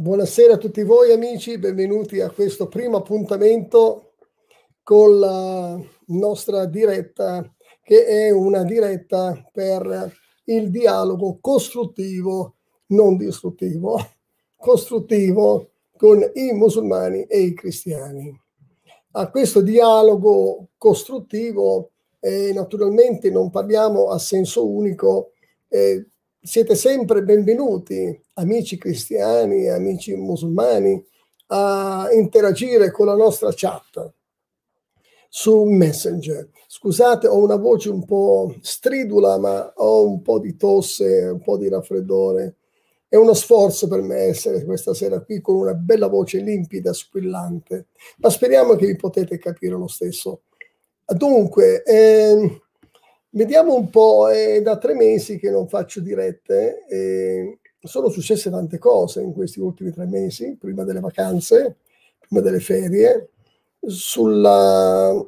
Buonasera a tutti voi amici, benvenuti a questo primo appuntamento con la nostra diretta che è una diretta per il dialogo costruttivo, non distruttivo, costruttivo con i musulmani e i cristiani. A questo dialogo costruttivo eh, naturalmente non parliamo a senso unico, eh, siete sempre benvenuti, amici cristiani, amici musulmani, a interagire con la nostra chat su Messenger. Scusate, ho una voce un po' stridula, ma ho un po' di tosse, un po' di raffreddore. È uno sforzo per me essere questa sera qui con una bella voce limpida, squillante, ma speriamo che vi potete capire lo stesso. Dunque, eh, Vediamo un po', è da tre mesi che non faccio dirette, e sono successe tante cose in questi ultimi tre mesi, prima delle vacanze, prima delle ferie, sulla,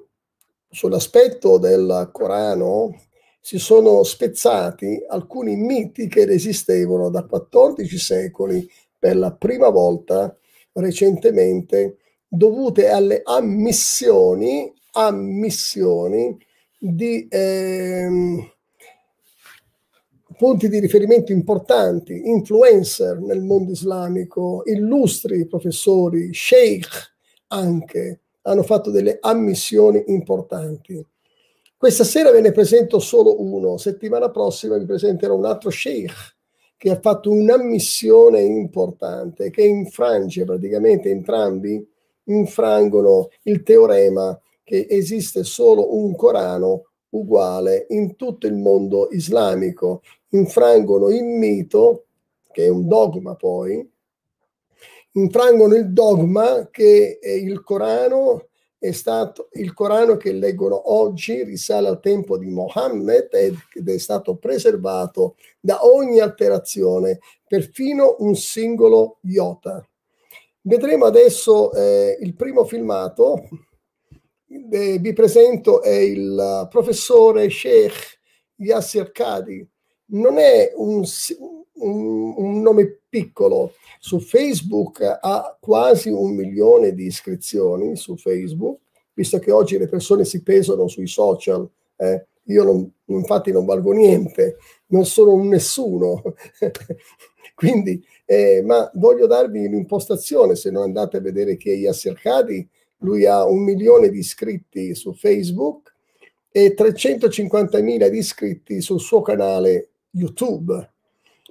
sull'aspetto del Corano si sono spezzati alcuni miti che resistevano da 14 secoli per la prima volta recentemente dovute alle ammissioni, ammissioni di ehm, punti di riferimento importanti, influencer nel mondo islamico, illustri professori, sheikh anche, hanno fatto delle ammissioni importanti. Questa sera ve ne presento solo uno, settimana prossima vi presenterò un altro sheikh che ha fatto un'ammissione importante, che infrange praticamente entrambi, infrangono il teorema che esiste solo un Corano uguale in tutto il mondo islamico, infrangono il mito, che è un dogma poi, infrangono il dogma che il Corano è stato il Corano che leggono oggi risale al tempo di Mohammed ed è stato preservato da ogni alterazione, perfino un singolo iota. Vedremo adesso eh, il primo filmato vi presento è il professore Sheikh Yasser Kadi. Non è un, un, un, nome piccolo. Su Facebook ha quasi un milione di iscrizioni su Facebook, visto che oggi le persone si pesano sui social. Eh. Io non, infatti non valgo niente, non sono un nessuno. Quindi, eh, ma voglio darvi l'impostazione, se non andate a vedere chi è Yasser Kadi, lui ha un milione di iscritti su Facebook e 350.000 di iscritti sul suo canale YouTube.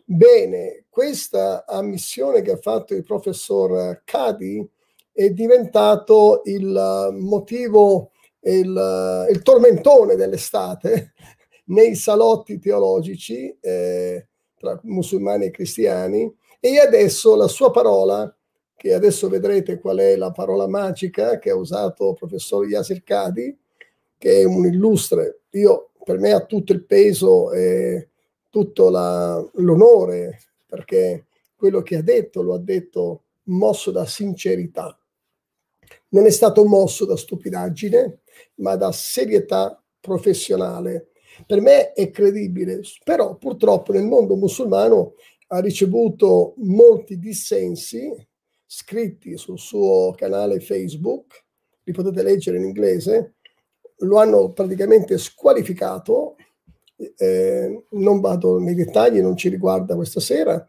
Bene, questa ammissione che ha fatto il professor Cadi è diventato il motivo, il, il tormentone dell'estate nei salotti teologici eh, tra musulmani e cristiani e adesso la sua parola che adesso vedrete qual è la parola magica che ha usato il professor Yasir Kadi, che è un illustre. Io, per me ha tutto il peso e tutto la, l'onore, perché quello che ha detto lo ha detto mosso da sincerità. Non è stato mosso da stupidaggine, ma da serietà professionale. Per me è credibile, però purtroppo nel mondo musulmano ha ricevuto molti dissensi scritti sul suo canale Facebook, li potete leggere in inglese, lo hanno praticamente squalificato, eh, non vado nei dettagli, non ci riguarda questa sera,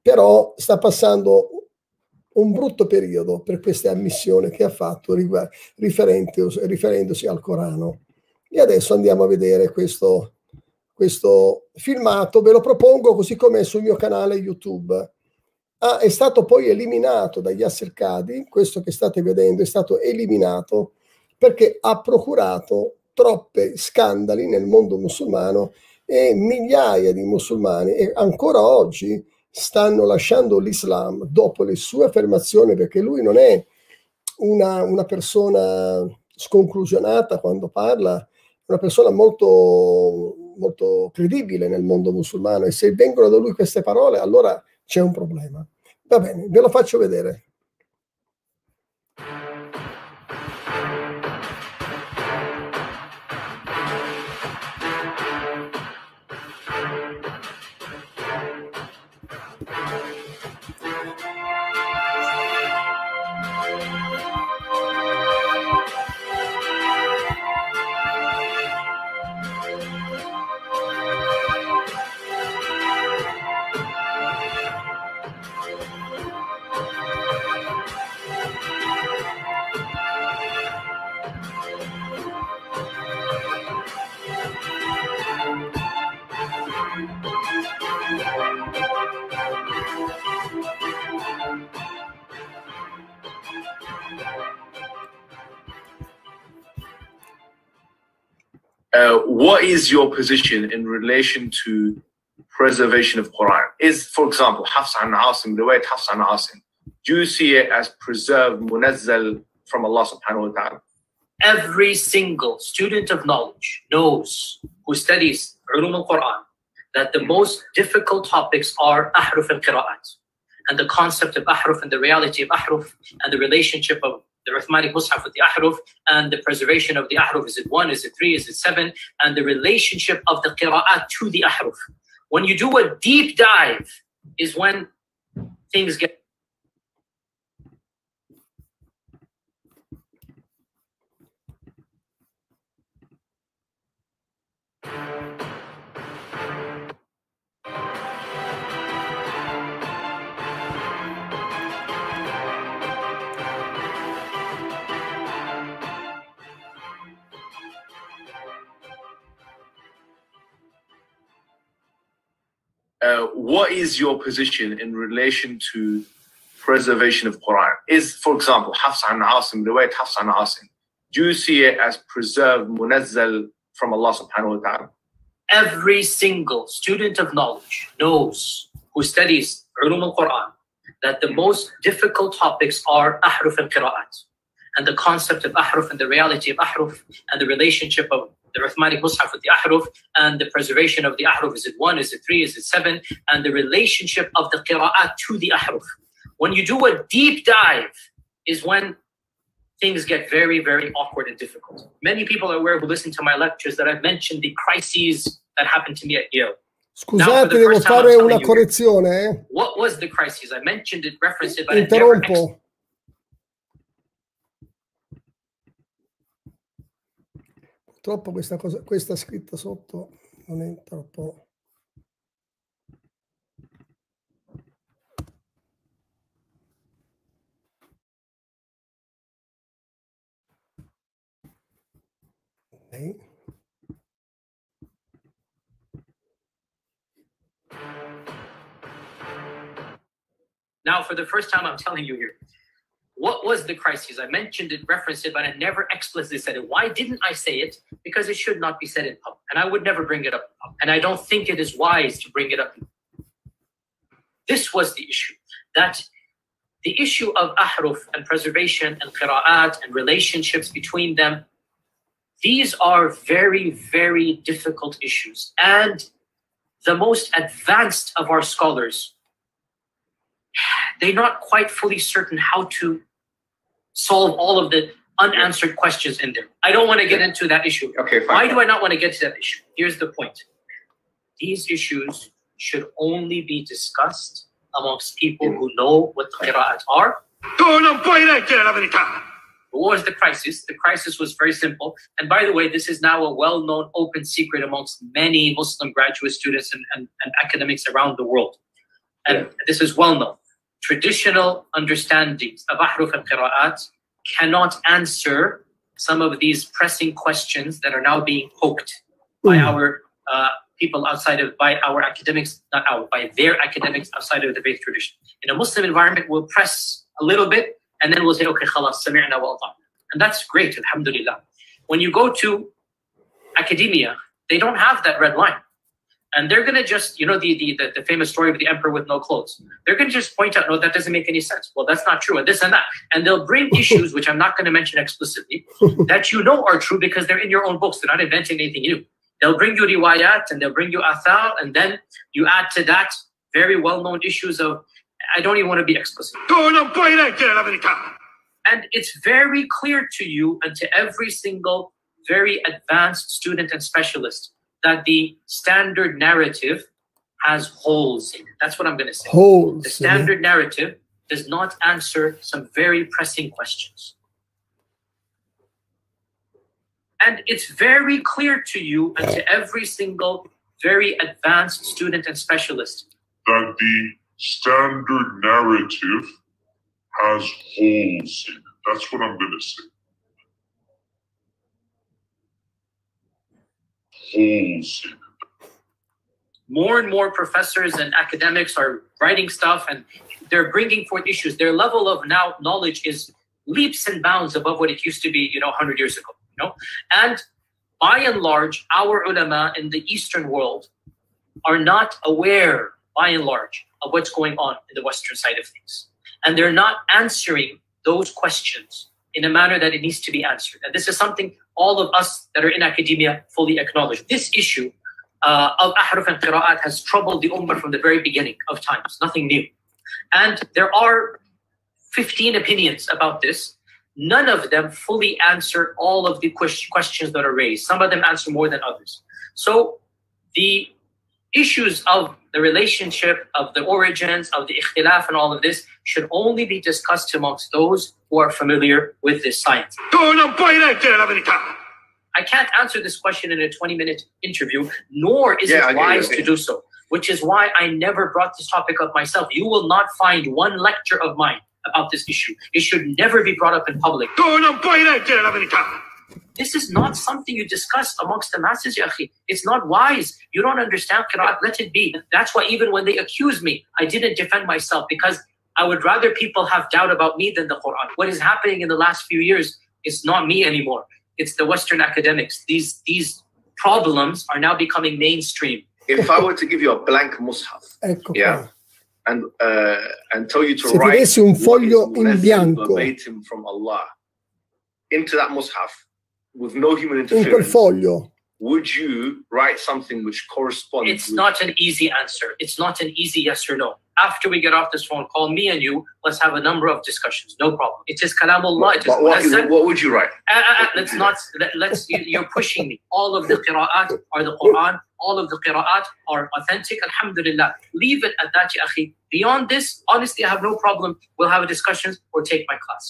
però sta passando un brutto periodo per questa ammissione che ha fatto riferendosi al Corano. E adesso andiamo a vedere questo, questo filmato, ve lo propongo così come sul mio canale YouTube Ah, è stato poi eliminato dagli Assercadi, questo che state vedendo è stato eliminato perché ha procurato troppe scandali nel mondo musulmano e migliaia di musulmani e ancora oggi stanno lasciando l'Islam dopo le sue affermazioni perché lui non è una, una persona sconclusionata quando parla, una persona molto, molto credibile nel mondo musulmano e se vengono da lui queste parole allora c'è un problema. Va bene, ve lo faccio vedere. What is your position in relation to preservation of Quran? Is, for example, Hafs an Asim, the way Hafs an Asim, do you see it as preserved, munazzal from Allah subhanahu wa ta'ala? Every single student of knowledge knows who studies ulum al-Quran that the most difficult topics are ahruf and qira'at and the concept of ahruf and the reality of ahruf and the relationship of the Uthmanic Mus'haf with the ahruf and the preservation of the ahruf. Is it one? Is it three? Is it seven? And the relationship of the qira'at to the ahruf. When you do a deep dive is when things get Uh, what is your position in relation to preservation of Quran? Is, for example, Hafs an Asim, the way Hafs an Asim, do you see it as preserved, munazzal from Allah subhanahu wa ta'ala? every single student of knowledge knows who studies ulum al-Quran that the most difficult topics are ahruf and qira'at and the concept of ahruf and the reality of ahruf and the relationship of the Uthmanic Mus'haf with the ahruf and the preservation of the ahruf. Is it one? Is it three? Is it seven? And the relationship of the qira'at to the ahruf. When you do a deep dive is when things get very, very awkward and difficult. Many people are aware who listen to my lectures that I've mentioned the crises that happened to me at Yale. Scusate, devo fare una you- correzione. What was the crisis? I mentioned it, referenced it, but Interrompo. Purtroppo questa, cosa, questa scritta sotto non è troppo... Ok. Now, for the first time, I'm telling you here. What was the crisis? I mentioned it, referenced it, but I never explicitly said it. Why didn't I say it? Because it should not be said in public. And I would never bring it up. And I don't think it is wise to bring it up. This was the issue. That the issue of ahruf and preservation and qira'at and relationships between them, these are very, very difficult issues. And the most advanced of our scholars they're not quite fully certain how to solve all of the unanswered questions in there. I don't want to get into that issue. Okay, fine. Why do I not want to get to that issue? Here's the point. These issues should only be discussed amongst people who know what the qira'at are. Tu non puoi leggere la verità! What was the crisis? The crisis was very simple. And by the way, this is now a well known open secret amongst many Muslim graduate students and, and, and academics around the world. And this is well known. Traditional understandings of ahruf and qira'at cannot answer some of these pressing questions that are now being poked by Mm. our uh, people outside of, by our academics, not our, by their academics outside of the faith tradition. In a Muslim environment, we'll press a little bit and then we'll say, okay, khalas, sami'na wa. And that's great, alhamdulillah. When you go to academia, they don't have that red line. And they're gonna just, you know, the, the the the famous story of the emperor with no clothes. They're gonna just point out, no, that doesn't make any sense. Well, that's not true, and this and that. And they'll bring issues which I'm not gonna mention explicitly that you know are true because they're in your own books. They're not inventing anything new. They'll bring you riwayat and they'll bring you athar, and then you add to that very well-known issues of I don't even want to be explicit. Tu non puoi leggere la verità! And it's very clear to you and to every single very advanced student and specialist that the standard narrative has holes in it. That's what I'm going to say. Holes. The standard narrative does not answer some very pressing questions. And it's very clear to you and to every single very advanced student and specialist that the standard narrative has holes in it. That's what I'm going to say. More and more professors and academics are writing stuff and they're bringing forth issues. Their level of now knowledge is leaps and bounds above what it used to be, you know, 100 years ago, you know? And by and large, our ulama in the Eastern world are not aware, by and large, of what's going on in the Western side of things. And they're not answering those questions in a manner that it needs to be answered. And this is something all of us that are in academia fully acknowledge. This issue uh, of ahruf and qira'at has troubled the ummah from the very beginning of times, nothing new. And there are 15 opinions about this. None of them fully answer all of the questions that are raised. Some of them answer more than others. So the issues of the relationship, of the origins, of the ikhtilaf and all of this should only be discussed amongst those who are familiar with this science. Tu non puoi leggere la verità. I can't answer this question in a 20 minute interview, nor is Yeah, it wise to do so, which is why I never brought this topic up myself. You will not find one lecture of mine about this issue. It should never be brought up in public. Tu non puoi leggere la verità. This is not something you discuss amongst the masses, ya akhi. It's not wise. You don't understand Qira'at, let it be. That's why even when they accuse me, I didn't defend myself because I would rather people have doubt about me than the Quran. What is happening in the last few years is not me anymore. It's the Western academics. These these problems are now becoming mainstream. If I were to give you a blank mushaf Ecco Yeah. and uh, and tell you to Se ti write un foglio is in bianco. verbatim from Allah into that mushaf with no human In quel interference, foglio. would you write something which corresponds? It's with- not an easy answer. It's not an easy yes or no. After we get off this phone call, me and you, let's have a number of discussions. No problem. It is kalamullah. It is But what, munazzal. what would you write? Uh, uh, uh, let's not let, let's you, you're pushing me all of the qira'at are the quran all of the qira'at are authentic alhamdulillah leave it at that ya akhi beyond this honestly i have no problem we'll have a discussion or take my class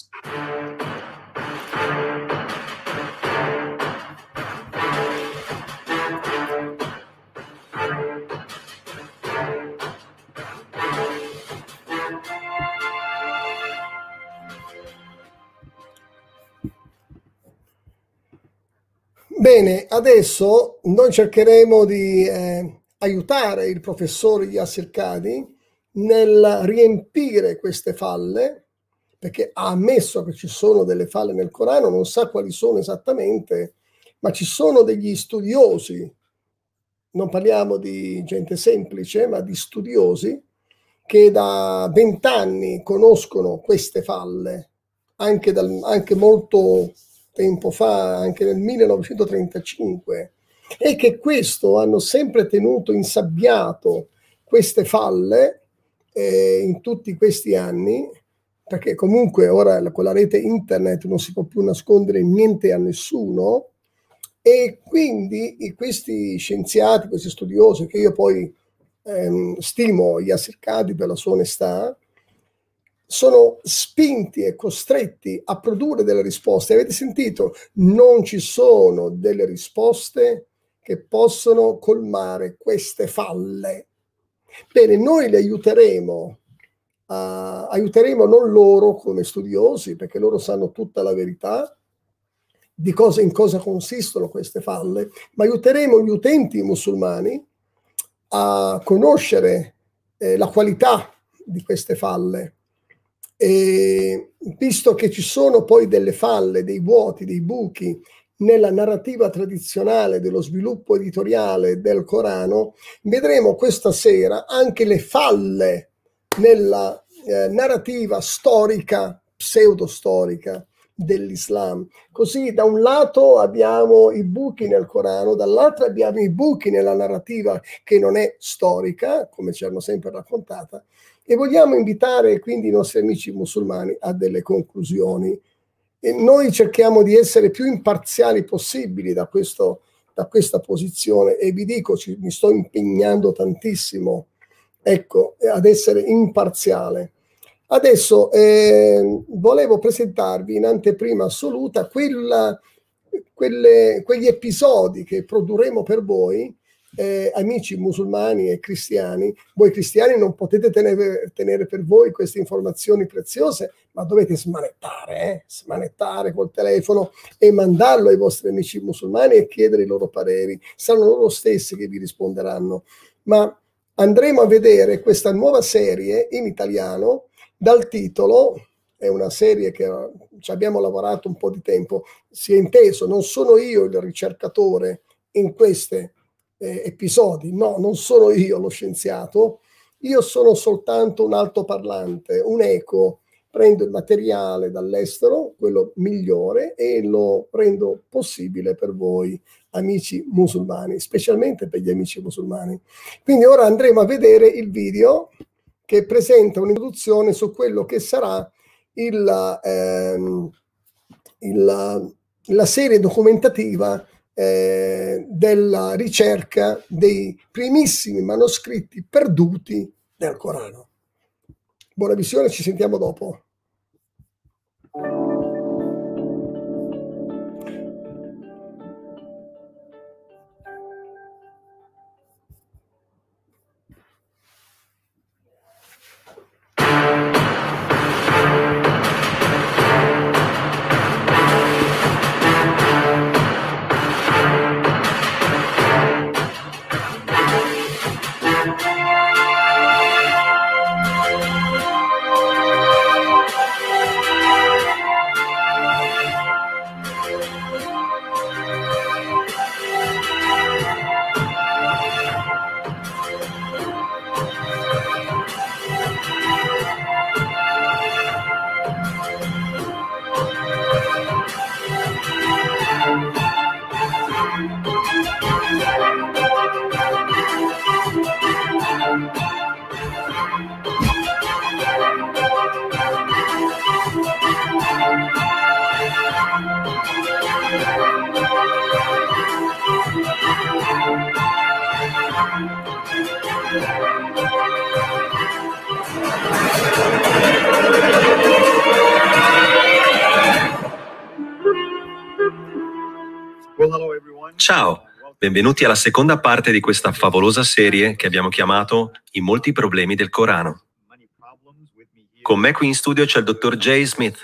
Bene, adesso noi cercheremo di eh, aiutare il professor Yasser Kadi nel riempire queste falle, perché ha ammesso che ci sono delle falle nel Corano, non sa quali sono esattamente, ma ci sono degli studiosi, non parliamo di gente semplice, ma di studiosi che da vent'anni conoscono queste falle, anche, dal, anche molto tempo fa, anche nel 1935, e che questo hanno sempre tenuto insabbiato queste falle eh, in tutti questi anni, perché comunque ora con la rete internet non si può più nascondere niente a nessuno, e quindi questi scienziati, questi studiosi, che io poi ehm, stimo Yasser Kadi per la sua onestà, sono spinti e costretti a produrre delle risposte. Avete sentito? Non ci sono delle risposte che possono colmare queste falle. Bene, noi li aiuteremo, a- aiuteremo non loro come studiosi, perché loro sanno tutta la verità di cosa, in cosa consistono queste falle, ma aiuteremo gli utenti musulmani a conoscere eh, la qualità di queste falle. E visto che ci sono poi delle falle, dei vuoti, dei buchi nella narrativa tradizionale dello sviluppo editoriale del Corano, vedremo questa sera anche le falle nella eh, narrativa storica, pseudostorica dell'Islam. Così da un lato abbiamo i buchi nel Corano, dall'altro abbiamo i buchi nella narrativa che non è storica, come ci hanno sempre raccontata, e vogliamo invitare quindi i nostri amici musulmani a delle conclusioni. E noi cerchiamo di essere più imparziali possibili da, questo, da questa posizione e vi dico, ci, mi sto impegnando tantissimo ecco, ad essere imparziale. Adesso eh, volevo presentarvi in anteprima assoluta quella, quelle, quegli episodi che produrremo per voi, eh, amici musulmani e cristiani. Voi cristiani non potete tenere, tenere, per voi queste informazioni preziose, ma dovete smanettare, eh? smanettare col telefono e mandarlo ai vostri amici musulmani e chiedere i loro pareri. Saranno loro stessi che vi risponderanno. Ma andremo a vedere questa nuova serie in italiano dal titolo è una serie che ci abbiamo lavorato un po' di tempo, si è inteso, non sono io il ricercatore in questi eh, episodi, no, non sono io lo scienziato, io sono soltanto un altoparlante, un eco, prendo il materiale dall'estero, quello migliore, e lo rendo possibile per voi amici musulmani, specialmente per gli amici musulmani. Quindi ora andremo a vedere il video che presenta un'introduzione su quello che sarà il, ehm, il, la serie documentativa eh, della ricerca dei primissimi manoscritti perduti del Corano. Buona visione, ci sentiamo dopo. Ciao, benvenuti alla seconda parte di questa favolosa serie che abbiamo chiamato I molti problemi del Corano. Con me qui in studio c'è il dottor Jay Smith,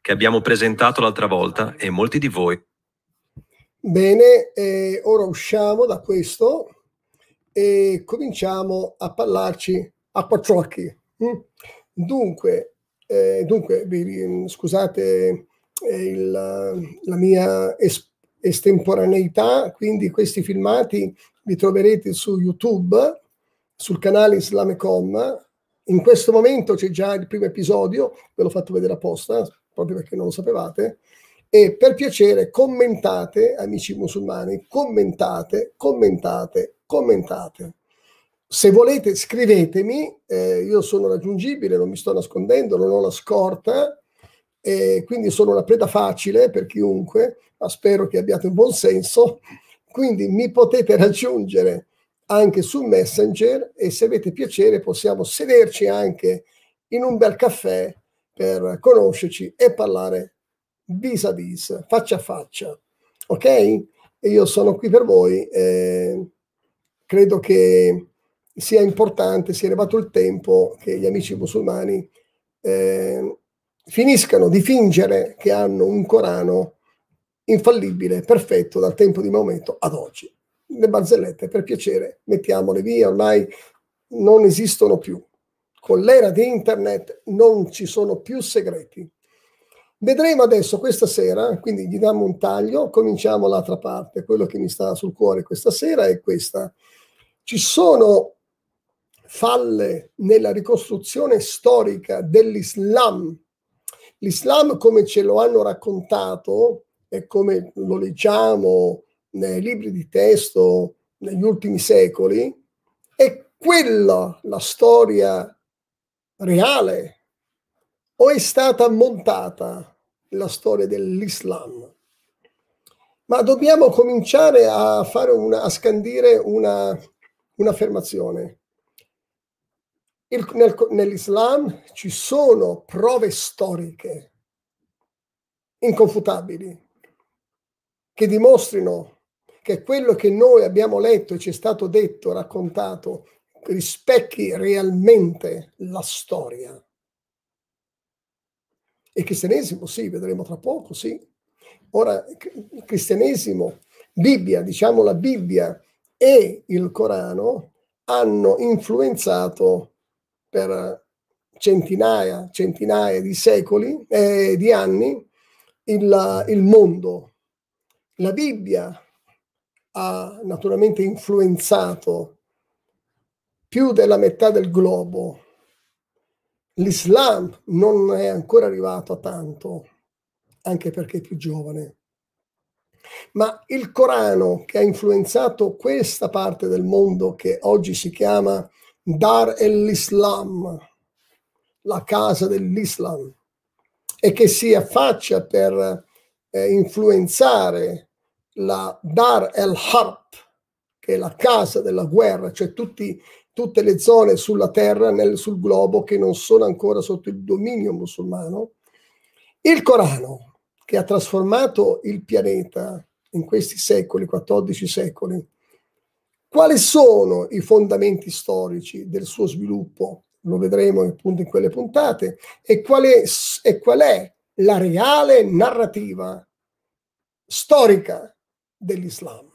che abbiamo presentato l'altra volta e molti di voi. Bene, eh, ora usciamo da questo e cominciamo a parlarci a quattro occhi. Mm? Dunque, eh, dunque scusate eh, il, la mia esperienza estemporaneità, quindi questi filmati li troverete su YouTube, sul canale Islamecom. In questo momento c'è già il primo episodio, ve l'ho fatto vedere apposta, proprio perché non lo sapevate. E per piacere commentate, amici musulmani, commentate, commentate, commentate. Se volete scrivetemi, eh, io sono raggiungibile, non mi sto nascondendo, non ho la scorta, e quindi sono una preda facile per chiunque, ma spero che abbiate un buon senso. Quindi mi potete raggiungere anche su Messenger e se avete piacere possiamo sederci anche in un bel caffè per conoscerci e parlare vis a vis, faccia a faccia. Ok? E io sono qui per voi. Eh, credo che sia importante, sia arrivato il tempo che gli amici musulmani eh, finiscano di fingere che hanno un Corano infallibile, perfetto dal tempo di Maometto ad oggi. Le barzellette, per piacere, mettiamole via, ormai non esistono più. Con l'era di internet non ci sono più segreti. Vedremo adesso questa sera, quindi gli diamo un taglio, cominciamo l'altra parte. Quello che mi sta sul cuore questa sera è questa. Ci sono falle nella ricostruzione storica dell'Islam L'Islam, come ce lo hanno raccontato e come lo leggiamo nei libri di testo negli ultimi secoli, è quella la storia reale o è stata montata la storia dell'Islam? Ma dobbiamo cominciare a, fare una, a scandire una, un'affermazione. Il, nel, nell'Islam ci sono prove storiche inconfutabili che dimostrino che quello che noi abbiamo letto e ci è stato detto, raccontato, rispecchi realmente la storia. Il cristianesimo, sì, vedremo tra poco, sì. Ora, il cristianesimo, Bibbia, diciamo la Bibbia e il Corano hanno influenzato per centinaia, centinaia di secoli, eh, di anni, il, il mondo. La Bibbia ha naturalmente influenzato più della metà del globo. L'Islam non è ancora arrivato a tanto, anche perché è più giovane. Ma il Corano che ha influenzato questa parte del mondo che oggi si chiama Dar el-Islam, la casa dell'Islam, e che si affaccia per eh, influenzare la Dar el-Harb, che è la casa della guerra, cioè tutti, tutte le zone sulla terra, nel, sul globo che non sono ancora sotto il dominio musulmano. Il Corano, che ha trasformato il pianeta in questi secoli, 14 secoli, quali sono i fondamenti storici del suo sviluppo? Lo vedremo appunto in quelle puntate. E qual è, e qual è la reale narrativa storica dell'Islam?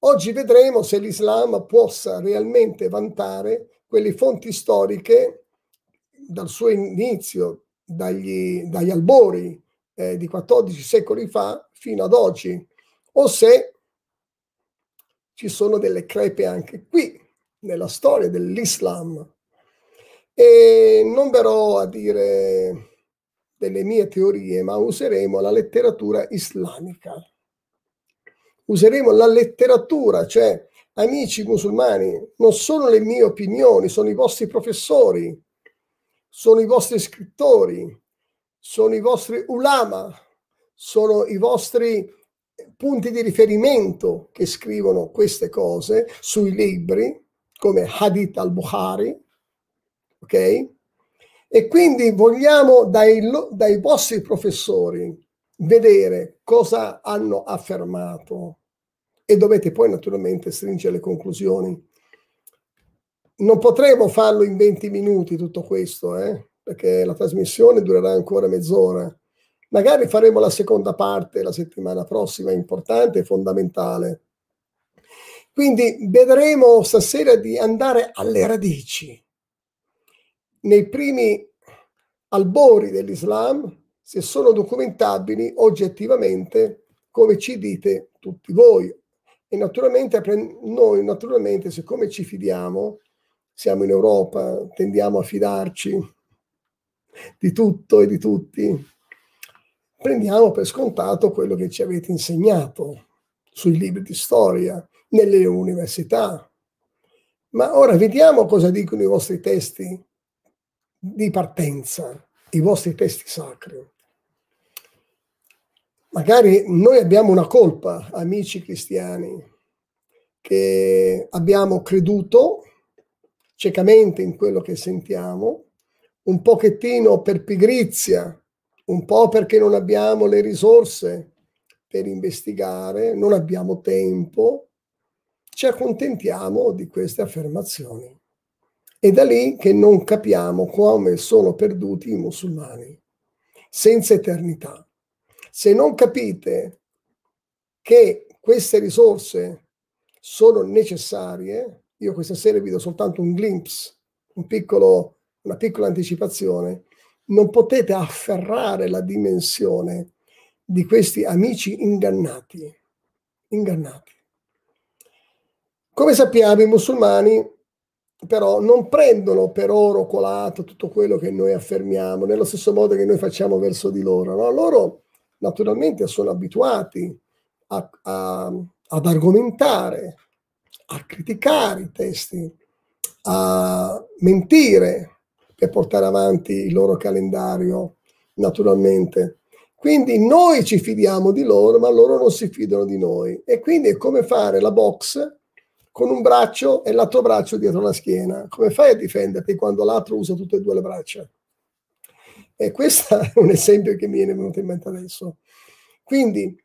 Oggi vedremo se l'Islam possa realmente vantare quelle fonti storiche dal suo inizio, dagli, dagli albori eh, di 14 secoli fa fino ad oggi, o se ci sono delle crepe anche qui nella storia dell'Islam. E non verrò a dire delle mie teorie, ma useremo la letteratura islamica. Useremo la letteratura, cioè amici musulmani, non sono le mie opinioni, sono i vostri professori, sono i vostri scrittori, sono i vostri ulama, sono i vostri punti di riferimento che scrivono queste cose sui libri, come Hadith al-Bukhari, ok? E quindi vogliamo dai, dai vostri professori vedere cosa hanno affermato e dovete poi naturalmente stringere le conclusioni. Non potremo farlo in 20 minuti tutto questo, eh? perché la trasmissione durerà ancora mezz'ora. Magari faremo la seconda parte la settimana prossima, importante e fondamentale. Quindi vedremo stasera di andare alle radici. Nei primi albori dell'Islam, se sono documentabili oggettivamente, come ci dite tutti voi. E naturalmente noi, naturalmente, siccome ci fidiamo, siamo in Europa, tendiamo a fidarci di tutto e di tutti, prendiamo per scontato quello che ci avete insegnato sui libri di storia, nelle università. Ma ora vediamo cosa dicono i vostri testi di partenza, i vostri testi sacri. Magari noi abbiamo una colpa, amici cristiani, che abbiamo creduto ciecamente in quello che sentiamo, un pochettino per pigrizia un po' perché non abbiamo le risorse per investigare, non abbiamo tempo, ci accontentiamo di queste affermazioni. È da lì che non capiamo come sono perduti i musulmani, senza eternità. Se non capite che queste risorse sono necessarie, io questa sera vi do soltanto un glimpse, un piccolo, una piccola anticipazione, non potete afferrare la dimensione di questi amici ingannati. Ingannati. Come sappiamo, i musulmani però non prendono per oro colato tutto quello che noi affermiamo, nello stesso modo che noi facciamo verso di loro. No? Loro naturalmente sono abituati a, a, ad argomentare, a criticare i testi, a mentire, per portare avanti il loro calendario naturalmente. Quindi noi ci fidiamo di loro, ma loro non si fidano di noi. E quindi è come fare la box con un braccio e l'altro braccio dietro la schiena. Come fai a difenderti quando l'altro usa tutte e due le braccia? E questo è un esempio che mi viene venuto in mente adesso. Quindi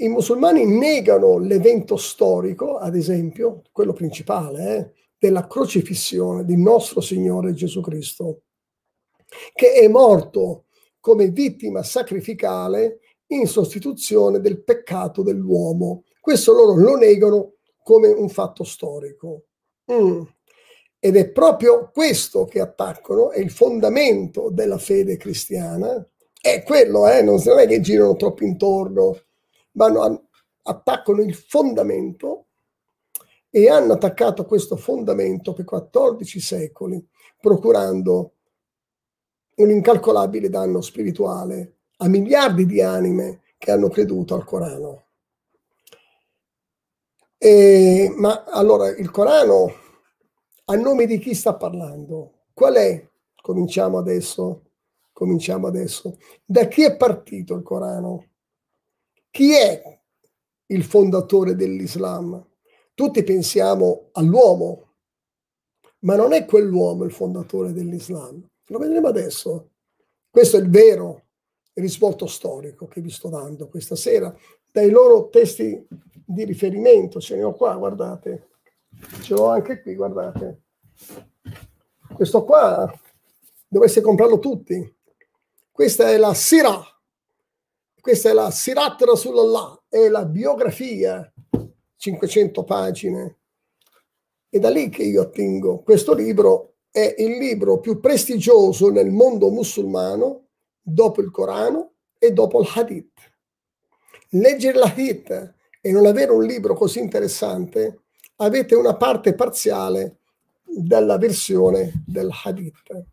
i musulmani negano l'evento storico, ad esempio, quello principale, eh, della crocifissione di nostro Signore Gesù Cristo, che è morto come vittima sacrificale in sostituzione del peccato dell'uomo. Questo loro lo negano come un fatto storico. Mm. Ed è proprio questo che attaccano, è il fondamento della fede cristiana, è quello, eh, non è che girano troppo intorno, vanno, attaccano il fondamento e hanno attaccato questo fondamento per 14 secoli, procurando un incalcolabile danno spirituale a miliardi di anime che hanno creduto al Corano. E, ma allora il Corano a nome di chi sta parlando? Qual è? Cominciamo adesso. Cominciamo adesso. Da chi è partito il Corano? Chi è il fondatore dell'Islam? Tutti pensiamo all'uomo, ma non è quell'uomo il fondatore dell'Islam. Lo vedremo adesso. Questo è il vero risvolto storico che vi sto dando questa sera dai loro testi di riferimento. Ce ne ho qua, guardate. Ce l'ho anche qui, guardate. Questo qua dovreste comprarlo tutti. Questa è la Sirah. Questa è la Sirat Rasulullah, è la biografia, 500 pagine. E da lì che io attingo. Questo libro è il libro più prestigioso nel mondo musulmano dopo il Corano e dopo il Hadith. Leggere la Hadith e non avere un libro così interessante, avete una parte parziale della versione del Hadith.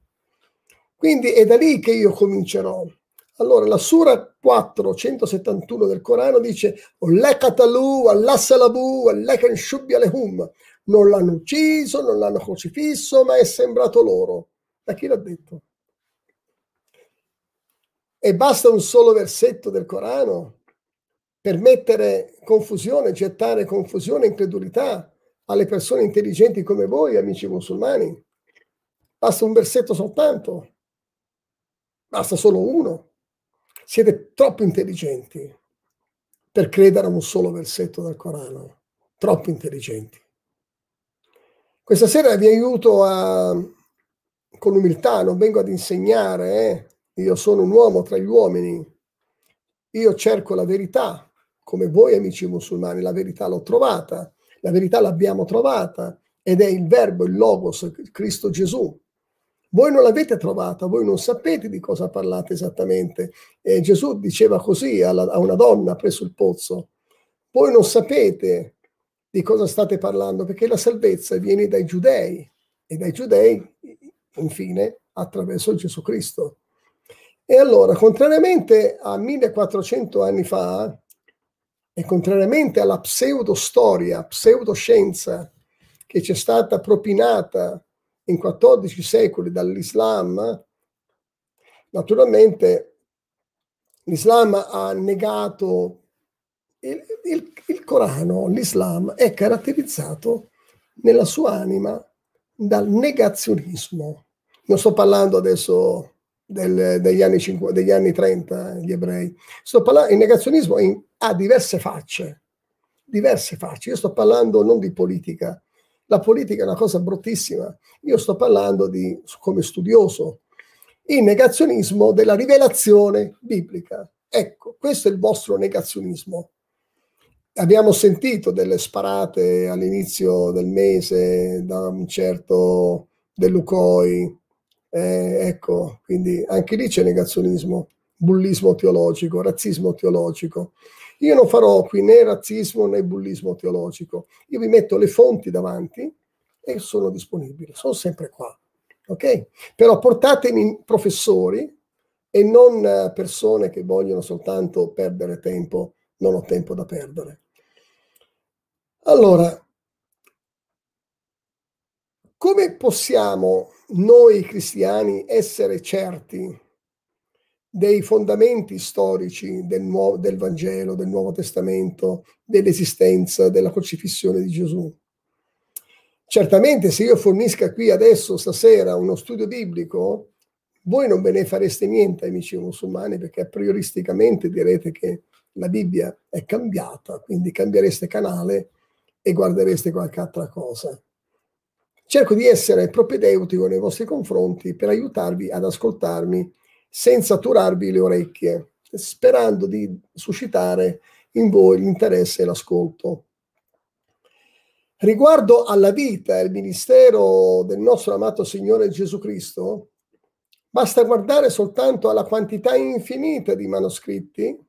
Quindi è da lì che io comincerò. Allora, la Sura 4, 171 del Corano dice non l'hanno ucciso, non l'hanno crocifisso, ma è sembrato loro. Da chi l'ha detto? E basta un solo versetto del Corano per mettere confusione, gettare confusione e incredulità alle persone intelligenti come voi, amici musulmani. Basta un versetto soltanto, basta solo uno. Siete troppo intelligenti per credere a un solo versetto del Corano, troppo intelligenti. Questa sera vi aiuto a, con umiltà, non vengo ad insegnare, eh? io sono un uomo tra gli uomini, io cerco la verità, come voi amici musulmani, la verità l'ho trovata, la verità l'abbiamo trovata ed è il verbo, il logos, Cristo Gesù. Voi non l'avete trovata, voi non sapete di cosa parlate esattamente. E Gesù diceva così alla, a una donna presso il pozzo. Voi non sapete di cosa state parlando perché la salvezza viene dai giudei e dai giudei, infine, attraverso Gesù Cristo. E allora, contrariamente a 1400 anni fa, e contrariamente alla pseudostoria, pseudoscienza che ci è stata propinata in 14 secoli dall'Islam, naturalmente l'Islam ha negato il, il, il Corano, l'Islam è caratterizzato nella sua anima dal negazionismo. Non sto parlando adesso del, degli, anni 50, degli anni 30, gli ebrei. Sto parlando, il negazionismo in, ha diverse facce, diverse facce. Io sto parlando non di politica. La politica è una cosa bruttissima. Io sto parlando di, come studioso, il negazionismo della rivelazione biblica. Ecco, questo è il vostro negazionismo. Abbiamo sentito delle sparate all'inizio del mese da un certo Delucoi, eh, ecco, quindi anche lì c'è negazionismo, bullismo teologico, razzismo teologico. Io non farò qui né razzismo né bullismo teologico. Io vi metto le fonti davanti e sono disponibile, sono sempre qua. Ok? Però portatemi professori e non eh, persone che vogliono soltanto perdere tempo, non ho tempo da perdere. Allora, come possiamo noi cristiani essere certi dei fondamenti storici del, nuovo, del Vangelo, del Nuovo Testamento, dell'esistenza, della crocifissione di Gesù? Certamente se io fornisca qui adesso, stasera, uno studio biblico, voi non ve ne fareste niente, amici musulmani, perché prioristicamente direte che la Bibbia è cambiata, quindi cambiereste canale e guardereste qualche altra cosa. Cerco di essere propedeutico nei vostri confronti per aiutarvi ad ascoltarmi senza turarvi le orecchie, sperando di suscitare in voi l'interesse e l'ascolto. Riguardo alla vita e al ministero del nostro amato Signore Gesù Cristo, basta guardare soltanto alla quantità infinita di manoscritti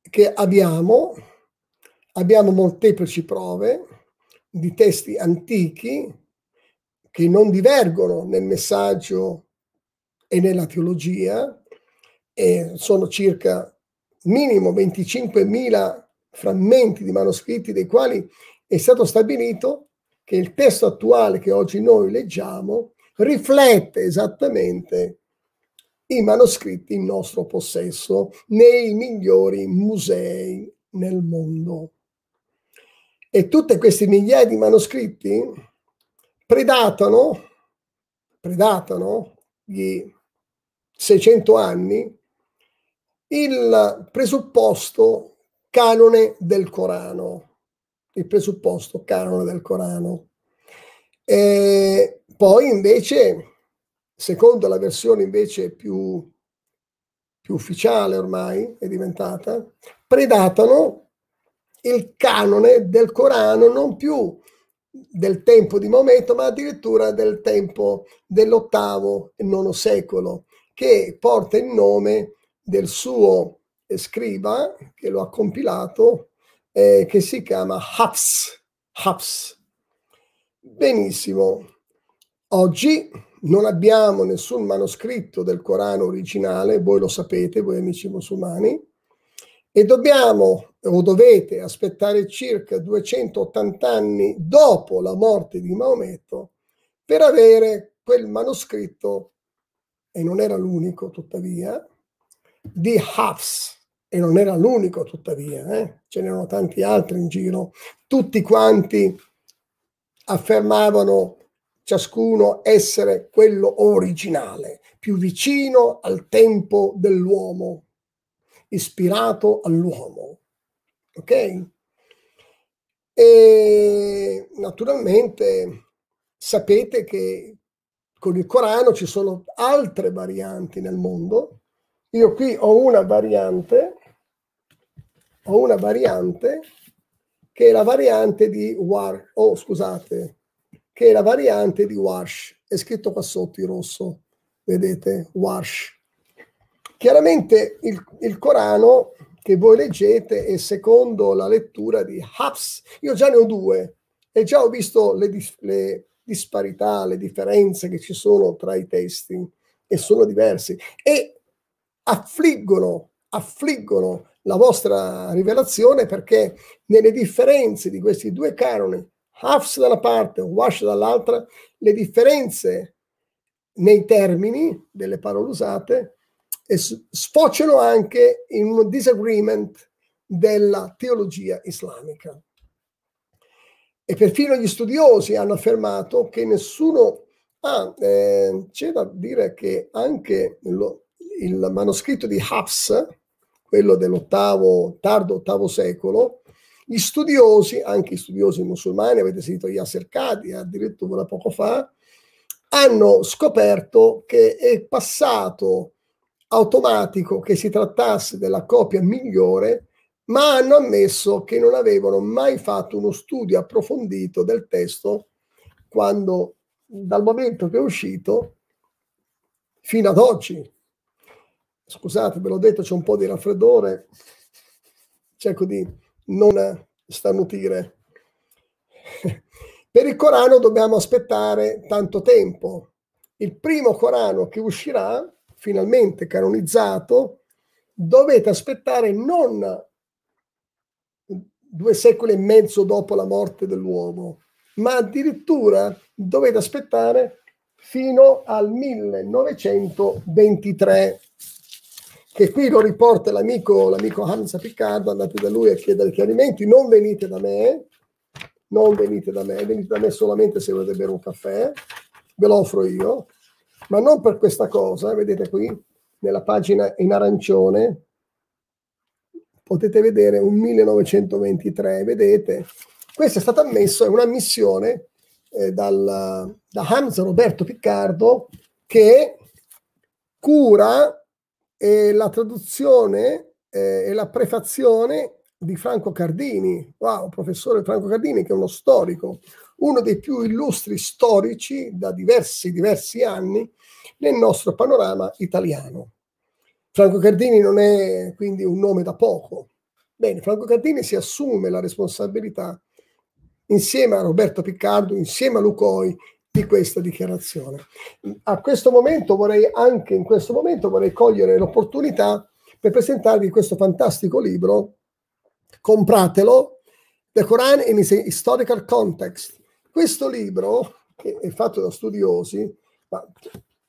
che abbiamo, abbiamo molteplici prove di testi antichi che non divergono nel messaggio e nella teologia, e sono circa minimo 25.000 frammenti di manoscritti dei quali è stato stabilito che il testo attuale che oggi noi leggiamo riflette esattamente i manoscritti in nostro possesso nei migliori musei nel mondo. E tutti questi migliaia di manoscritti predatano, predatano gli 600 anni il presupposto canone del Corano, il presupposto canone del Corano. E poi invece, secondo la versione invece più, più ufficiale ormai è diventata, predatano il canone del Corano non più del tempo di Maometto, ma addirittura del tempo dell'ottavo e nono secolo, che porta il nome del suo scriba che lo ha compilato, eh, che si chiama Hafs. Hafs. Benissimo. Oggi non abbiamo nessun manoscritto del Corano originale, voi lo sapete, voi amici musulmani, e dobbiamo o dovete aspettare circa 280 anni dopo la morte di Maometto per avere quel manoscritto, e non era l'unico tuttavia, di Hafs, e non era l'unico tuttavia, eh? ce n'erano tanti altri in giro, tutti quanti affermavano ciascuno essere quello originale, più vicino al tempo dell'uomo, ispirato all'uomo. Ok? E naturalmente sapete che con il Corano ci sono altre varianti nel mondo. Io qui ho una variante, ho una variante che è la variante di War, oh scusate, che è la variante di Warsh. È scritto qua sotto in rosso, vedete, Warsh. Chiaramente il, il Corano che voi leggete è secondo la lettura di Hafs. Io già ne ho due e già ho visto le, le disparità, le differenze che ci sono tra i testi e sono diversi e affliggono, affliggono la vostra rivelazione perché nelle differenze di questi due canoni, Hafs da una parte, Wash dall'altra, le differenze nei termini delle parole usate sfociano anche in un disagreement della teologia islamica. E perfino gli studiosi hanno affermato che nessuno... Ah, eh, c'è da dire che anche lo, il manoscritto di Hafs, quello dell'ottavo, tardo ottavo secolo, gli studiosi, anche gli studiosi musulmani, avete sentito Yasser Kadi addirittura poco fa, hanno scoperto che è passato automatico che si trattasse della copia migliore, ma hanno ammesso che non avevano mai fatto uno studio approfondito del testo quando, dal momento che è uscito fino ad oggi scusate, ve l'ho detto, c'è un po' di raffreddore, cerco di non starnutire. Per il Corano dobbiamo aspettare tanto tempo. Il primo Corano che uscirà, finalmente canonizzato, dovete aspettare non due secoli e mezzo dopo la morte dell'uomo, ma addirittura dovete aspettare fino al 1923 che qui lo riporta l'amico, l'amico Hamza Piccardo, andate da lui a chiedere chiarimenti, non venite da me, non venite da me, venite da me solamente se volete bere un caffè, ve lo offro io, ma non per questa cosa, vedete qui nella pagina in arancione, potete vedere un 1923, vedete, questo è stato ammesso, è una missione eh, dal, da Hamza Roberto Piccardo che cura e la traduzione eh, e la prefazione di Franco Cardini, wow, professore Franco Cardini che è uno storico, uno dei più illustri storici da diversi, diversi anni nel nostro panorama italiano. Franco Cardini non è quindi un nome da poco. Bene, Franco Cardini si assume la responsabilità insieme a Roberto Piccardo, insieme a Lucoi, di questa dichiarazione. A questo momento vorrei, anche in questo momento, vorrei cogliere l'opportunità per presentarvi questo fantastico libro. Compratelo, The Quran in Historical Context. Questo libro, che è fatto da studiosi, ma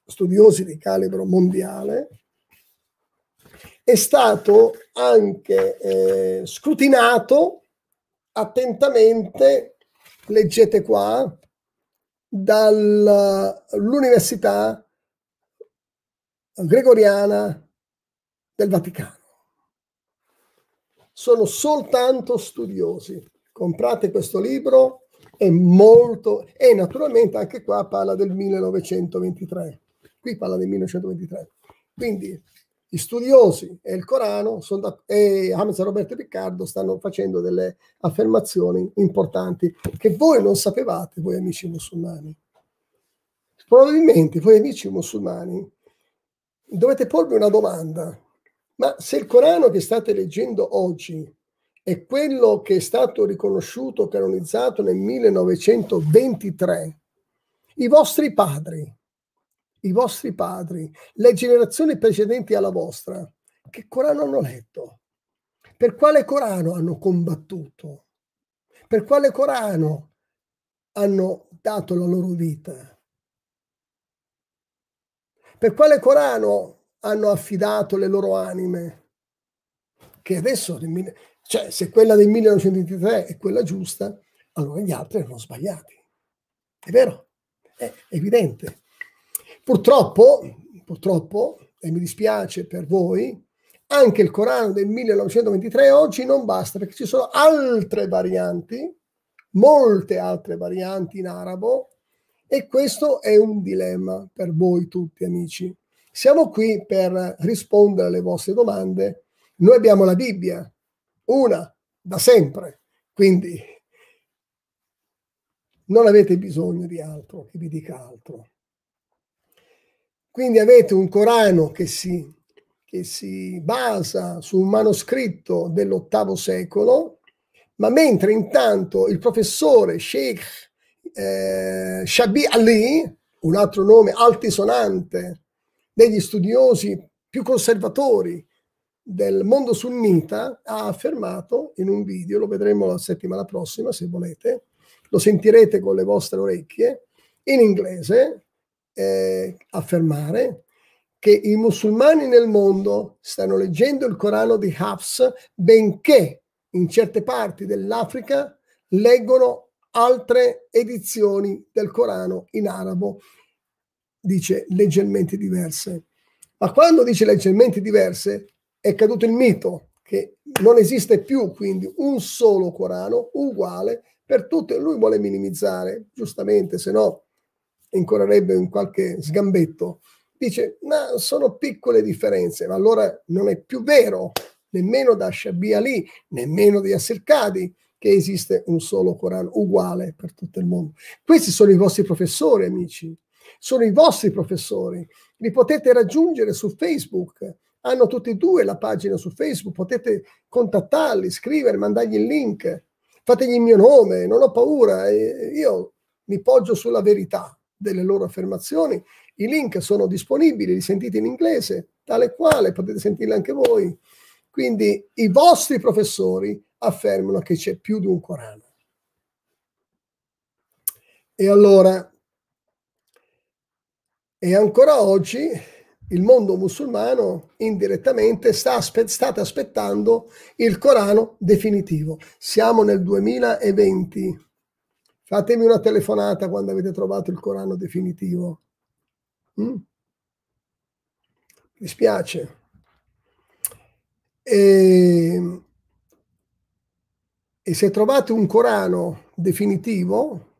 studiosi di calibro mondiale, è stato anche eh, scrutinato attentamente, leggete qua, dall'Università Gregoriana del Vaticano. Sono soltanto studiosi. Comprate questo libro, è molto... e naturalmente anche qua parla del 1923. Qui parla del 1923. Quindi gli studiosi e il Corano da, e Hamza Roberto Riccardo stanno facendo delle affermazioni importanti che voi non sapevate, voi amici musulmani. Probabilmente voi amici musulmani dovete porvi una domanda, ma se il Corano che state leggendo oggi è quello che è stato riconosciuto, canonizzato nel 1923, i vostri padri i vostri padri, le generazioni precedenti alla vostra, che Corano hanno letto? Per quale Corano hanno combattuto? Per quale Corano hanno dato la loro vita? Per quale Corano hanno affidato le loro anime? Che adesso, cioè, se quella del 1923 è quella giusta, allora gli altri erano sbagliati. È vero? È evidente. Purtroppo, purtroppo, e mi dispiace per voi, anche il Corano del 1923 oggi non basta perché ci sono altre varianti, molte altre varianti in arabo e questo è un dilemma per voi tutti amici. Siamo qui per rispondere alle vostre domande. Noi abbiamo la Bibbia, una da sempre, quindi non avete bisogno di altro che vi dica altro. Quindi avete un Corano che si, che si basa su un manoscritto dell'ottavo secolo, ma mentre intanto il professore Sheikh eh, Shabi Ali, un altro nome altisonante degli studiosi più conservatori del mondo sunnita, ha affermato in un video, lo vedremo la settimana prossima se volete, lo sentirete con le vostre orecchie, in inglese, eh, affermare che i musulmani nel mondo stanno leggendo il Corano di Hafs, benché in certe parti dell'Africa leggono altre edizioni del Corano in arabo, dice leggermente diverse. Ma quando dice leggermente diverse è caduto il mito che non esiste più quindi un solo Corano uguale per tutte. Lui vuole minimizzare, giustamente, se no incorrerebbe in qualche sgambetto, dice, ma sono piccole differenze, ma allora non è più vero, nemmeno da Shabi Ali, nemmeno di Yasser Kadi, che esiste un solo Corano uguale per tutto il mondo. Questi sono i vostri professori, amici, sono i vostri professori, li potete raggiungere su Facebook, hanno tutti e due la pagina su Facebook, potete contattarli, scrivere, mandargli il link, fategli il mio nome, non ho paura, io mi poggio sulla verità, delle loro affermazioni. I link sono disponibili, li sentite in inglese, tale quale, potete sentirli anche voi. Quindi i vostri professori affermano che c'è più di un Corano. E allora, e ancora oggi il mondo musulmano indirettamente sta state aspettando il Corano definitivo. Siamo nel 2020 Fatemi una telefonata quando avete trovato il Corano definitivo. Mm? Mi spiace. E, e se trovate un Corano definitivo,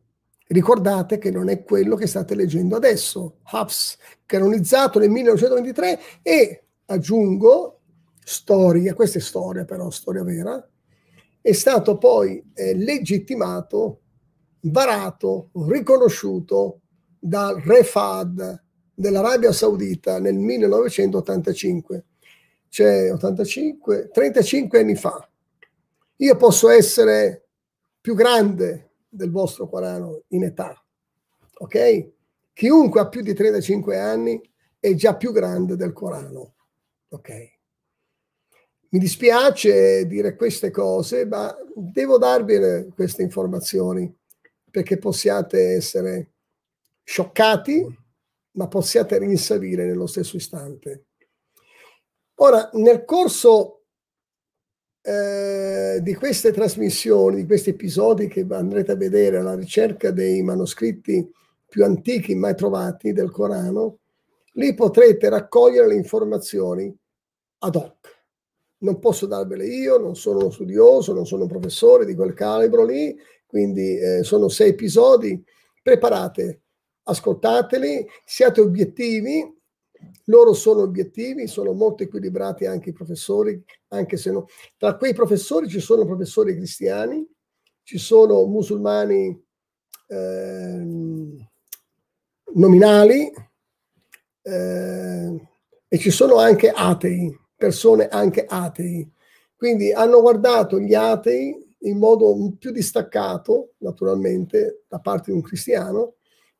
ricordate che non è quello che state leggendo adesso. Hafs, canonizzato nel 1923 e aggiungo storia, questa è storia però, storia vera, è stato poi eh, legittimato, varato, riconosciuto dal Re Fahd dell'Arabia Saudita nel 1985, cioè 85, 35 anni fa. Io posso essere più grande del vostro Corano in età, ok? Chiunque ha più di 35 anni è già più grande del Corano, ok? Mi dispiace dire queste cose, ma devo darvi queste informazioni perché possiate essere scioccati, ma possiate rinsavire nello stesso istante. Ora, nel corso eh, di queste trasmissioni, di questi episodi che andrete a vedere alla ricerca dei manoscritti più antichi mai trovati del Corano, lì potrete raccogliere le informazioni ad hoc non posso darvele io, non sono uno studioso, non sono un professore di quel calibro lì, quindi eh, sono sei episodi, preparate, ascoltateli, siate obiettivi, loro sono obiettivi, sono molto equilibrati anche i professori, anche se no. Tra quei professori ci sono professori cristiani, ci sono musulmani eh, nominali eh, e ci sono anche atei persone anche atei. Quindi hanno guardato gli atei in modo più distaccato, naturalmente, da parte di un cristiano,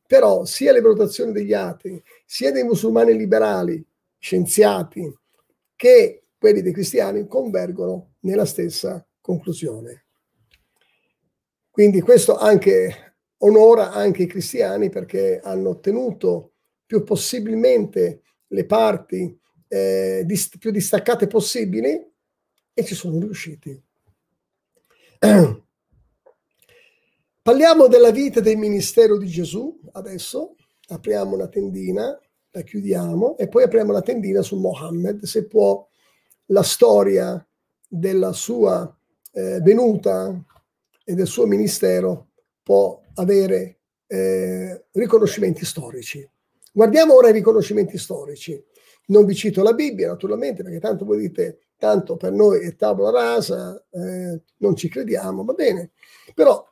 però sia le valutazioni degli atei, sia dei musulmani liberali, scienziati, che quelli dei cristiani convergono nella stessa conclusione. Quindi questo anche onora anche i cristiani perché hanno ottenuto più possibilmente le parti eh, dist- più distaccate possibili e ci sono riusciti. Parliamo della vita del ministero di Gesù adesso, apriamo una tendina, la chiudiamo e poi apriamo la tendina su Mohammed, se può la storia della sua eh, venuta e del suo ministero può avere eh, riconoscimenti storici. Guardiamo ora i riconoscimenti storici. Non vi cito la Bibbia, naturalmente, perché tanto voi dite, tanto per noi è tavola rasa, eh, non ci crediamo, va bene. Però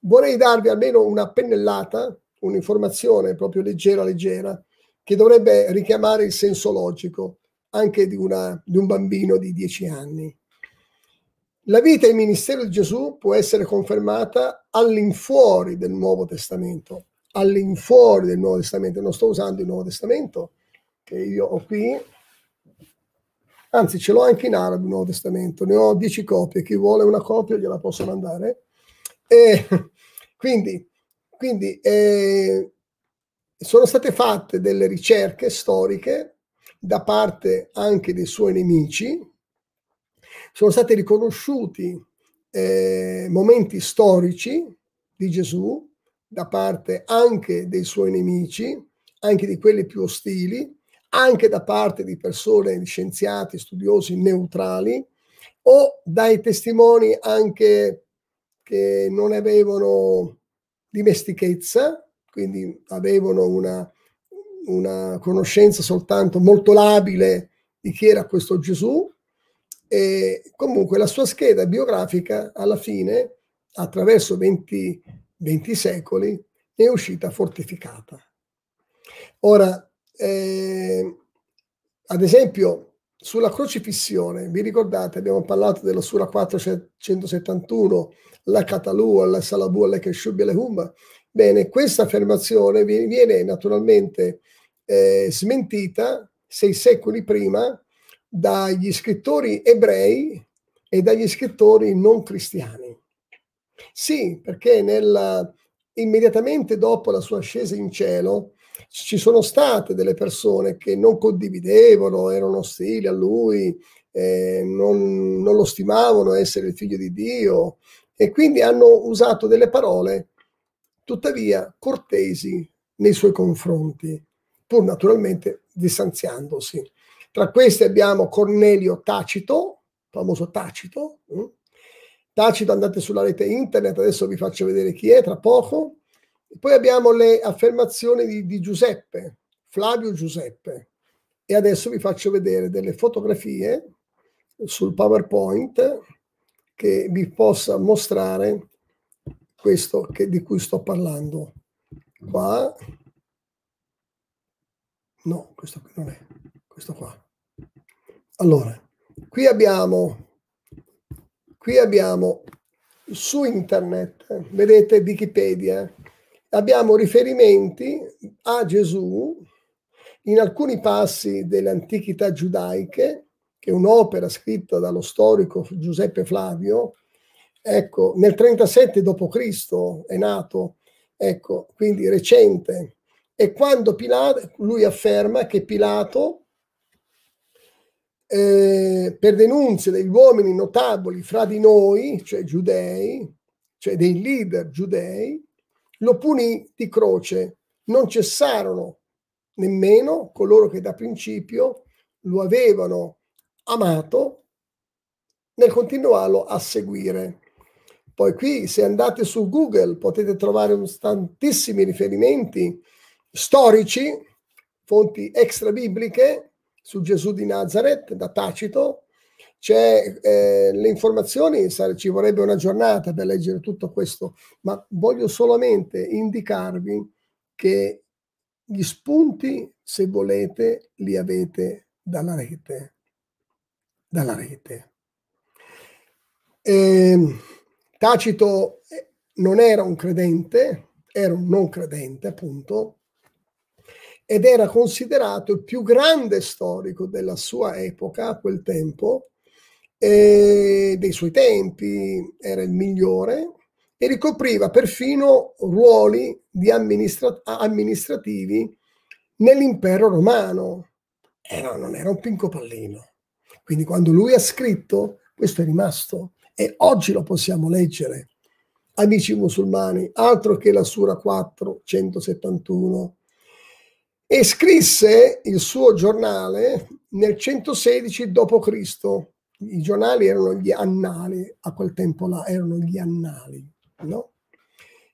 vorrei darvi almeno una pennellata, un'informazione proprio leggera, leggera, che dovrebbe richiamare il senso logico anche di, una, di un bambino di dieci anni. La vita e il ministero di Gesù può essere confermata all'infuori del Nuovo Testamento, all'infuori del Nuovo Testamento. Non sto usando il Nuovo Testamento, che io ho qui, anzi ce l'ho anche in arabo il Nuovo Testamento, ne ho dieci copie, chi vuole una copia gliela posso mandare. E quindi, quindi eh, sono state fatte delle ricerche storiche da parte anche dei suoi nemici, sono stati riconosciuti eh, momenti storici di Gesù da parte anche dei suoi nemici, anche di quelli più ostili, anche da parte di persone, di scienziati, studiosi neutrali o dai testimoni anche che non avevano dimestichezza, quindi avevano una, una conoscenza soltanto molto labile di chi era questo Gesù e comunque la sua scheda biografica alla fine, attraverso 20, 20 secoli, è uscita fortificata. Ora, eh, ad esempio, sulla crocifissione, vi ricordate, abbiamo parlato della Sura 471, la Catalù, la Salabu, la Keshubi, la Humba. Bene, questa affermazione viene naturalmente eh, smentita sei secoli prima dagli scrittori ebrei e dagli scrittori non cristiani. Sì, perché nella, immediatamente dopo la sua ascesa in cielo, ci sono state delle persone che non condividevano, erano ostili a lui, eh, non, non lo stimavano essere il figlio di Dio e quindi hanno usato delle parole tuttavia cortesi nei suoi confronti, pur naturalmente distanziandosi. Tra questi abbiamo Cornelio Tacito, famoso Tacito. Hm? Tacito andate sulla rete internet, adesso vi faccio vedere chi è tra poco. Poi abbiamo le affermazioni di, di Giuseppe, Flavio Giuseppe. E adesso vi faccio vedere delle fotografie sul PowerPoint che vi possa mostrare questo che, di cui sto parlando. Qua. No, questo qui non è. Questo qua. Allora, qui abbiamo, qui abbiamo su internet, vedete Wikipedia, abbiamo riferimenti a Gesù in alcuni passi delle antichità giudaiche, che è un'opera scritta dallo storico Giuseppe Flavio, ecco, nel 37 d.C. è nato, ecco, quindi recente, e quando Pilato, lui afferma che Pilato, eh, per denunzie degli uomini notabili fra di noi, cioè giudei, cioè dei leader giudei, lo punì di croce. Non cessarono nemmeno coloro che da principio lo avevano amato nel continuarlo a seguire. Poi qui se andate su Google potete trovare tantissimi riferimenti storici, fonti extra bibliche su Gesù di Nazareth da Tacito. C'è eh, le informazioni, ci vorrebbe una giornata per leggere tutto questo, ma voglio solamente indicarvi che gli spunti, se volete, li avete dalla rete. Dalla rete. Eh, Tacito eh, non era un credente, era un non credente, appunto, ed era considerato il più grande storico della sua epoca a quel tempo, e dei suoi tempi, era il migliore, e ricopriva perfino ruoli di amministra- amministrativi nell'impero romano. Era, non era un pinco pallino. Quindi quando lui ha scritto, questo è rimasto e oggi lo possiamo leggere. Amici musulmani, altro che la Sura 4, 171. E scrisse il suo giornale nel 116 d.C. I giornali erano gli annali, a quel tempo là erano gli annali no?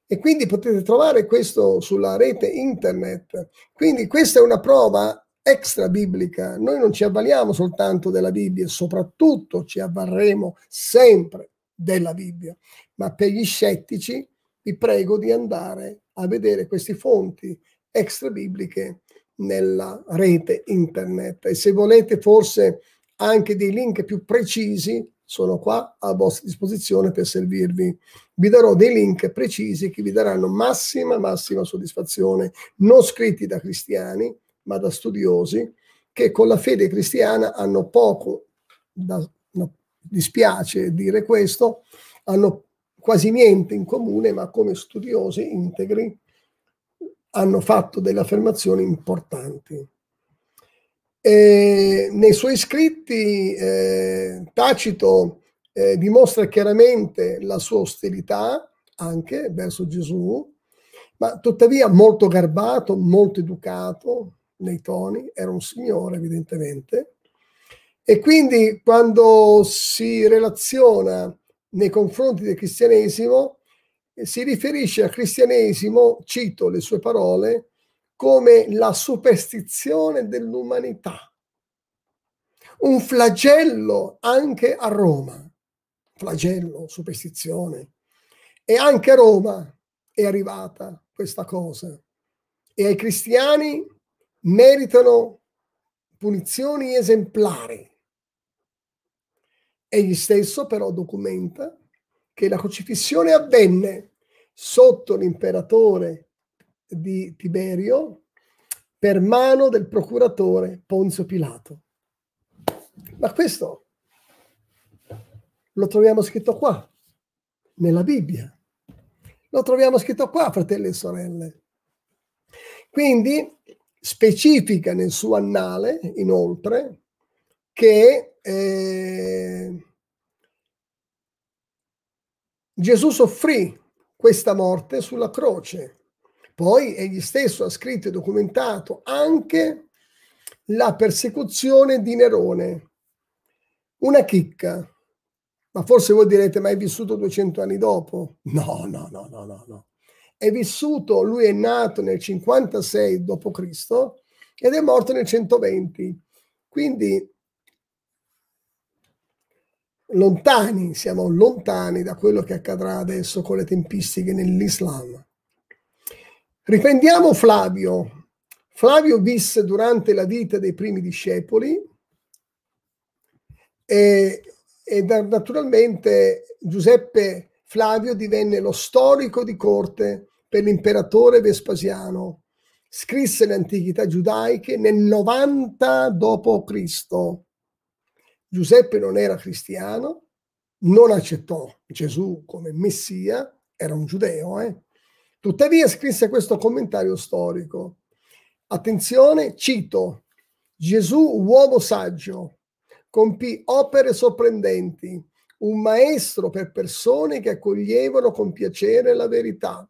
E quindi potete trovare questo sulla rete internet. Quindi questa è una prova extra biblica. Noi non ci avvaliamo soltanto della Bibbia, soprattutto ci avvarremo sempre della Bibbia. Ma per gli scettici vi prego di andare a vedere queste fonti extra bibliche nella rete internet e se volete forse anche dei link più precisi sono qua a vostra disposizione per servirvi. Vi darò dei link precisi che vi daranno massima, massima soddisfazione, non scritti da cristiani, ma da studiosi che con la fede cristiana hanno poco, da, no, dispiace dire questo, hanno quasi niente in comune, ma come studiosi integri hanno fatto delle affermazioni importanti. E nei suoi scritti eh, Tacito eh, dimostra chiaramente la sua austerità anche verso Gesù, ma tuttavia molto garbato, molto educato nei toni, era un signore evidentemente. E quindi quando si relaziona nei confronti del cristianesimo, si riferisce al cristianesimo, cito le sue parole, come la superstizione dell'umanità. Un flagello anche a Roma, flagello, superstizione. E anche a Roma è arrivata questa cosa. E ai cristiani meritano punizioni esemplari. Egli stesso però documenta che la crocifissione avvenne sotto l'imperatore di Tiberio per mano del procuratore Ponzio Pilato. Ma questo lo troviamo scritto qua, nella Bibbia. Lo troviamo scritto qua, fratelli e sorelle. Quindi specifica nel suo annale, inoltre, che eh, Gesù soffrì questa morte sulla croce poi egli stesso ha scritto e documentato anche la persecuzione di Nerone. Una chicca. Ma forse voi direte, ma è vissuto 200 anni dopo? No, no, no, no, no, no. È vissuto, lui è nato nel 56 d.C. ed è morto nel 120. Quindi lontani, siamo lontani da quello che accadrà adesso con le tempistiche nell'Islam. Riprendiamo Flavio. Flavio visse durante la vita dei primi discepoli e, e naturalmente Giuseppe Flavio divenne lo storico di corte per l'imperatore Vespasiano. Scrisse le antichità giudaiche nel 90 d.C. Giuseppe non era cristiano, non accettò Gesù come messia, era un giudeo, eh? Tuttavia scrisse questo commentario storico. Attenzione, cito, Gesù uomo saggio, compì opere sorprendenti, un maestro per persone che accoglievano con piacere la verità.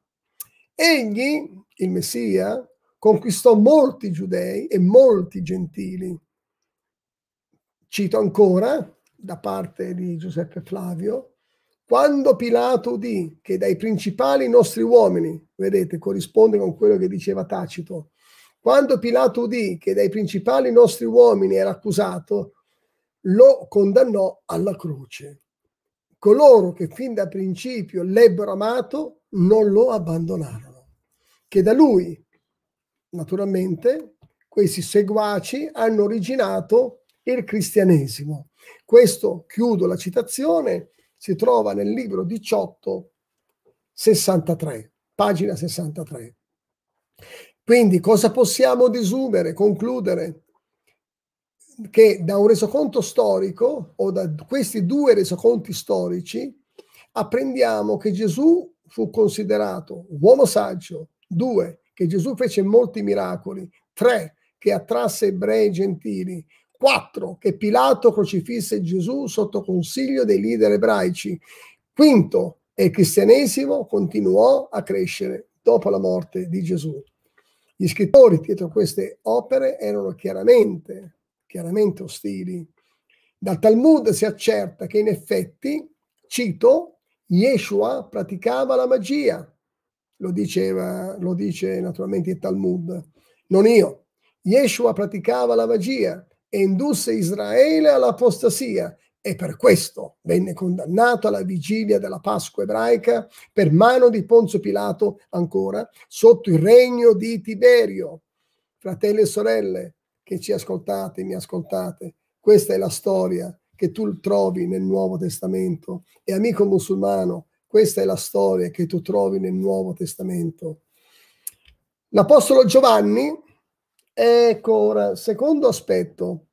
Egli, il Messia, conquistò molti giudei e molti gentili Cito ancora da parte di Giuseppe Flavio, quando Pilato udì che dai principali nostri uomini, vedete, corrisponde con quello che diceva Tacito, quando Pilato udì che dai principali nostri uomini era accusato, lo condannò alla croce. Coloro che fin da principio l'ebbero amato non lo abbandonarono. Che da lui, naturalmente, questi seguaci hanno originato il cristianesimo. Questo, chiudo la citazione, si trova nel libro 18, 63, pagina 63. Quindi cosa possiamo desumere, concludere? Che da un resoconto storico o da questi due resoconti storici apprendiamo che Gesù fu considerato uomo saggio, due, che Gesù fece molti miracoli, tre, che attrasse ebrei e gentili, 4. Che Pilato crocifisse Gesù sotto consiglio dei leader ebraici. Quinto, e il cristianesimo continuò a crescere dopo la morte di Gesù. Gli scrittori dietro queste opere erano chiaramente, chiaramente ostili. Dal Talmud si accerta che in effetti, cito, Yeshua praticava la magia. Lo, diceva, lo dice naturalmente il Talmud, non io. Yeshua praticava la magia e indusse Israele all'apostasia e per questo venne condannato alla vigilia della Pasqua ebraica per mano di Ponzio Pilato ancora sotto il regno di Tiberio. Fratelli e sorelle che ci ascoltate, mi ascoltate, questa è la storia che tu trovi nel Nuovo Testamento e amico musulmano, questa è la storia che tu trovi nel Nuovo Testamento. L'Apostolo Giovanni Ecco ora, secondo aspetto.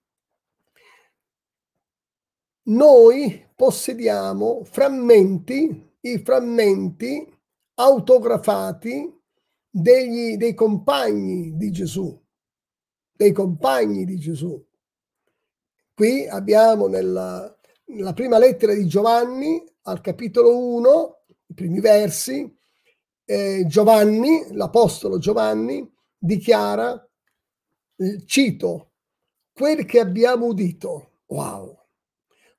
Noi possediamo frammenti, i frammenti autografati degli, dei compagni di Gesù, dei compagni di Gesù. Qui abbiamo nella, nella prima lettera di Giovanni, al capitolo 1, i primi versi, eh, Giovanni, l'apostolo Giovanni, dichiara cito, quel che abbiamo udito, wow,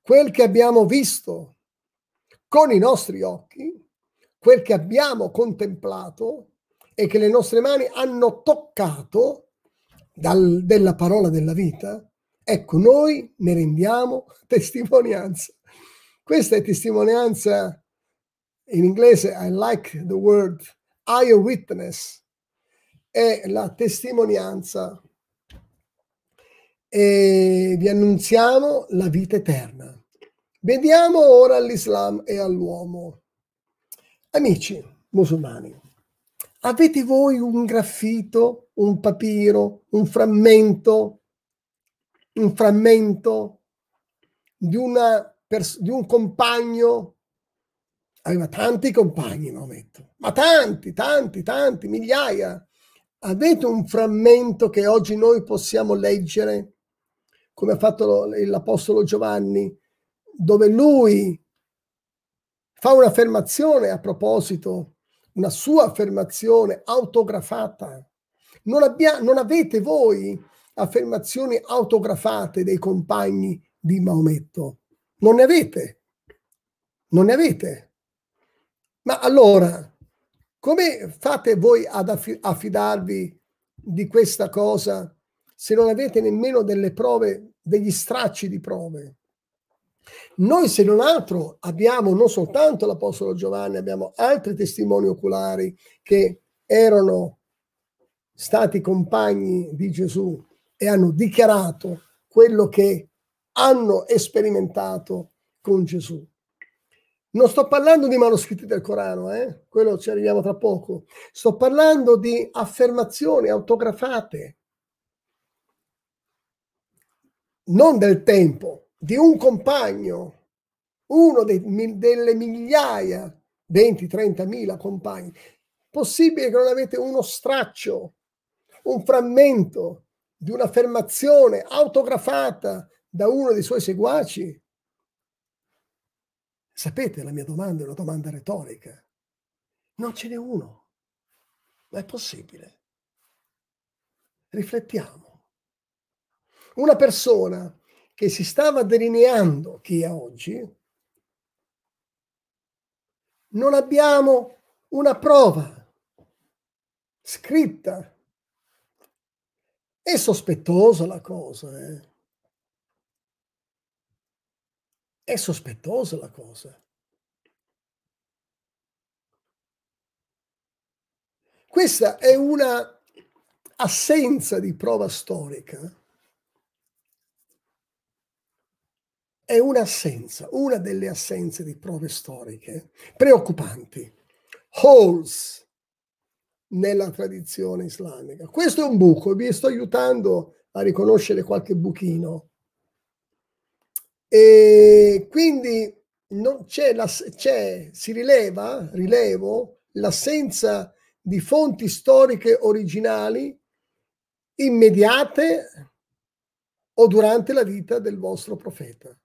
quel che abbiamo visto con i nostri occhi, quel che abbiamo contemplato e che le nostre mani hanno toccato dal, della parola della vita, ecco, noi ne rendiamo testimonianza. Questa è testimonianza in inglese, I like the word eyewitness, è la testimonianza e vi annunziamo la vita eterna. Vediamo ora all'Islam e all'uomo. Amici musulmani, avete voi un graffito, un papiro, un frammento, un frammento di, una pers- di un compagno? Aveva tanti compagni, Maometto, ma tanti, tanti, tanti, migliaia. Avete un frammento che oggi noi possiamo leggere come ha fatto l'Apostolo Giovanni, dove lui fa un'affermazione a proposito, una sua affermazione autografata. Non, abbia, non avete voi affermazioni autografate dei compagni di Maometto. Non ne avete. Non ne avete. Ma allora, come fate voi ad affidarvi di questa cosa se non avete nemmeno delle prove, degli stracci di prove. Noi, se non altro, abbiamo non soltanto l'Apostolo Giovanni, abbiamo altri testimoni oculari che erano stati compagni di Gesù e hanno dichiarato quello che hanno sperimentato con Gesù. Non sto parlando di manoscritti del Corano, eh? quello ci arriviamo tra poco. Sto parlando di affermazioni autografate, non del tempo, di un compagno, uno dei, delle migliaia, 20-30 mila compagni. Possibile che non avete uno straccio, un frammento di un'affermazione autografata da uno dei suoi seguaci? Sapete, la mia domanda è una domanda retorica. Non ce n'è uno. Ma è possibile. Riflettiamo. Una persona che si stava delineando chi è oggi, non abbiamo una prova scritta. È sospettosa la cosa, eh? È sospettosa la cosa. Questa è una assenza di prova storica. È un'assenza, una delle assenze di prove storiche preoccupanti. Holes nella tradizione islamica. Questo è un buco, vi sto aiutando a riconoscere qualche buchino. E quindi c'è, la, c'è si rileva, rilevo, l'assenza di fonti storiche originali immediate o durante la vita del vostro profeta.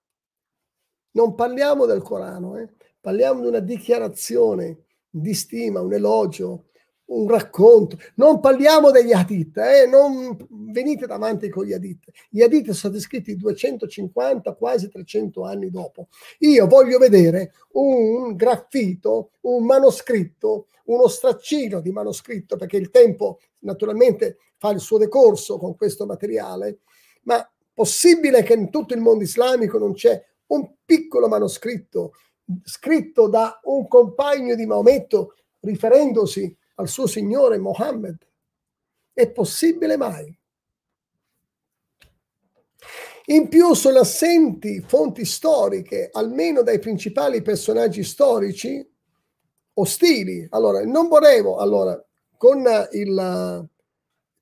Non parliamo del Corano, eh? parliamo di una dichiarazione di stima, un elogio, un racconto. Non parliamo degli Hadith, eh? non venite davanti con gli Hadith. Gli Hadith sono stati scritti 250, quasi 300 anni dopo. Io voglio vedere un graffito, un manoscritto, uno straccino di manoscritto, perché il tempo naturalmente fa il suo decorso con questo materiale, ma possibile che in tutto il mondo islamico non c'è un piccolo manoscritto scritto da un compagno di Maometto riferendosi al suo signore Mohammed. È possibile mai? In più sono assenti fonti storiche, almeno dai principali personaggi storici ostili. Allora, non volevo, allora, con il,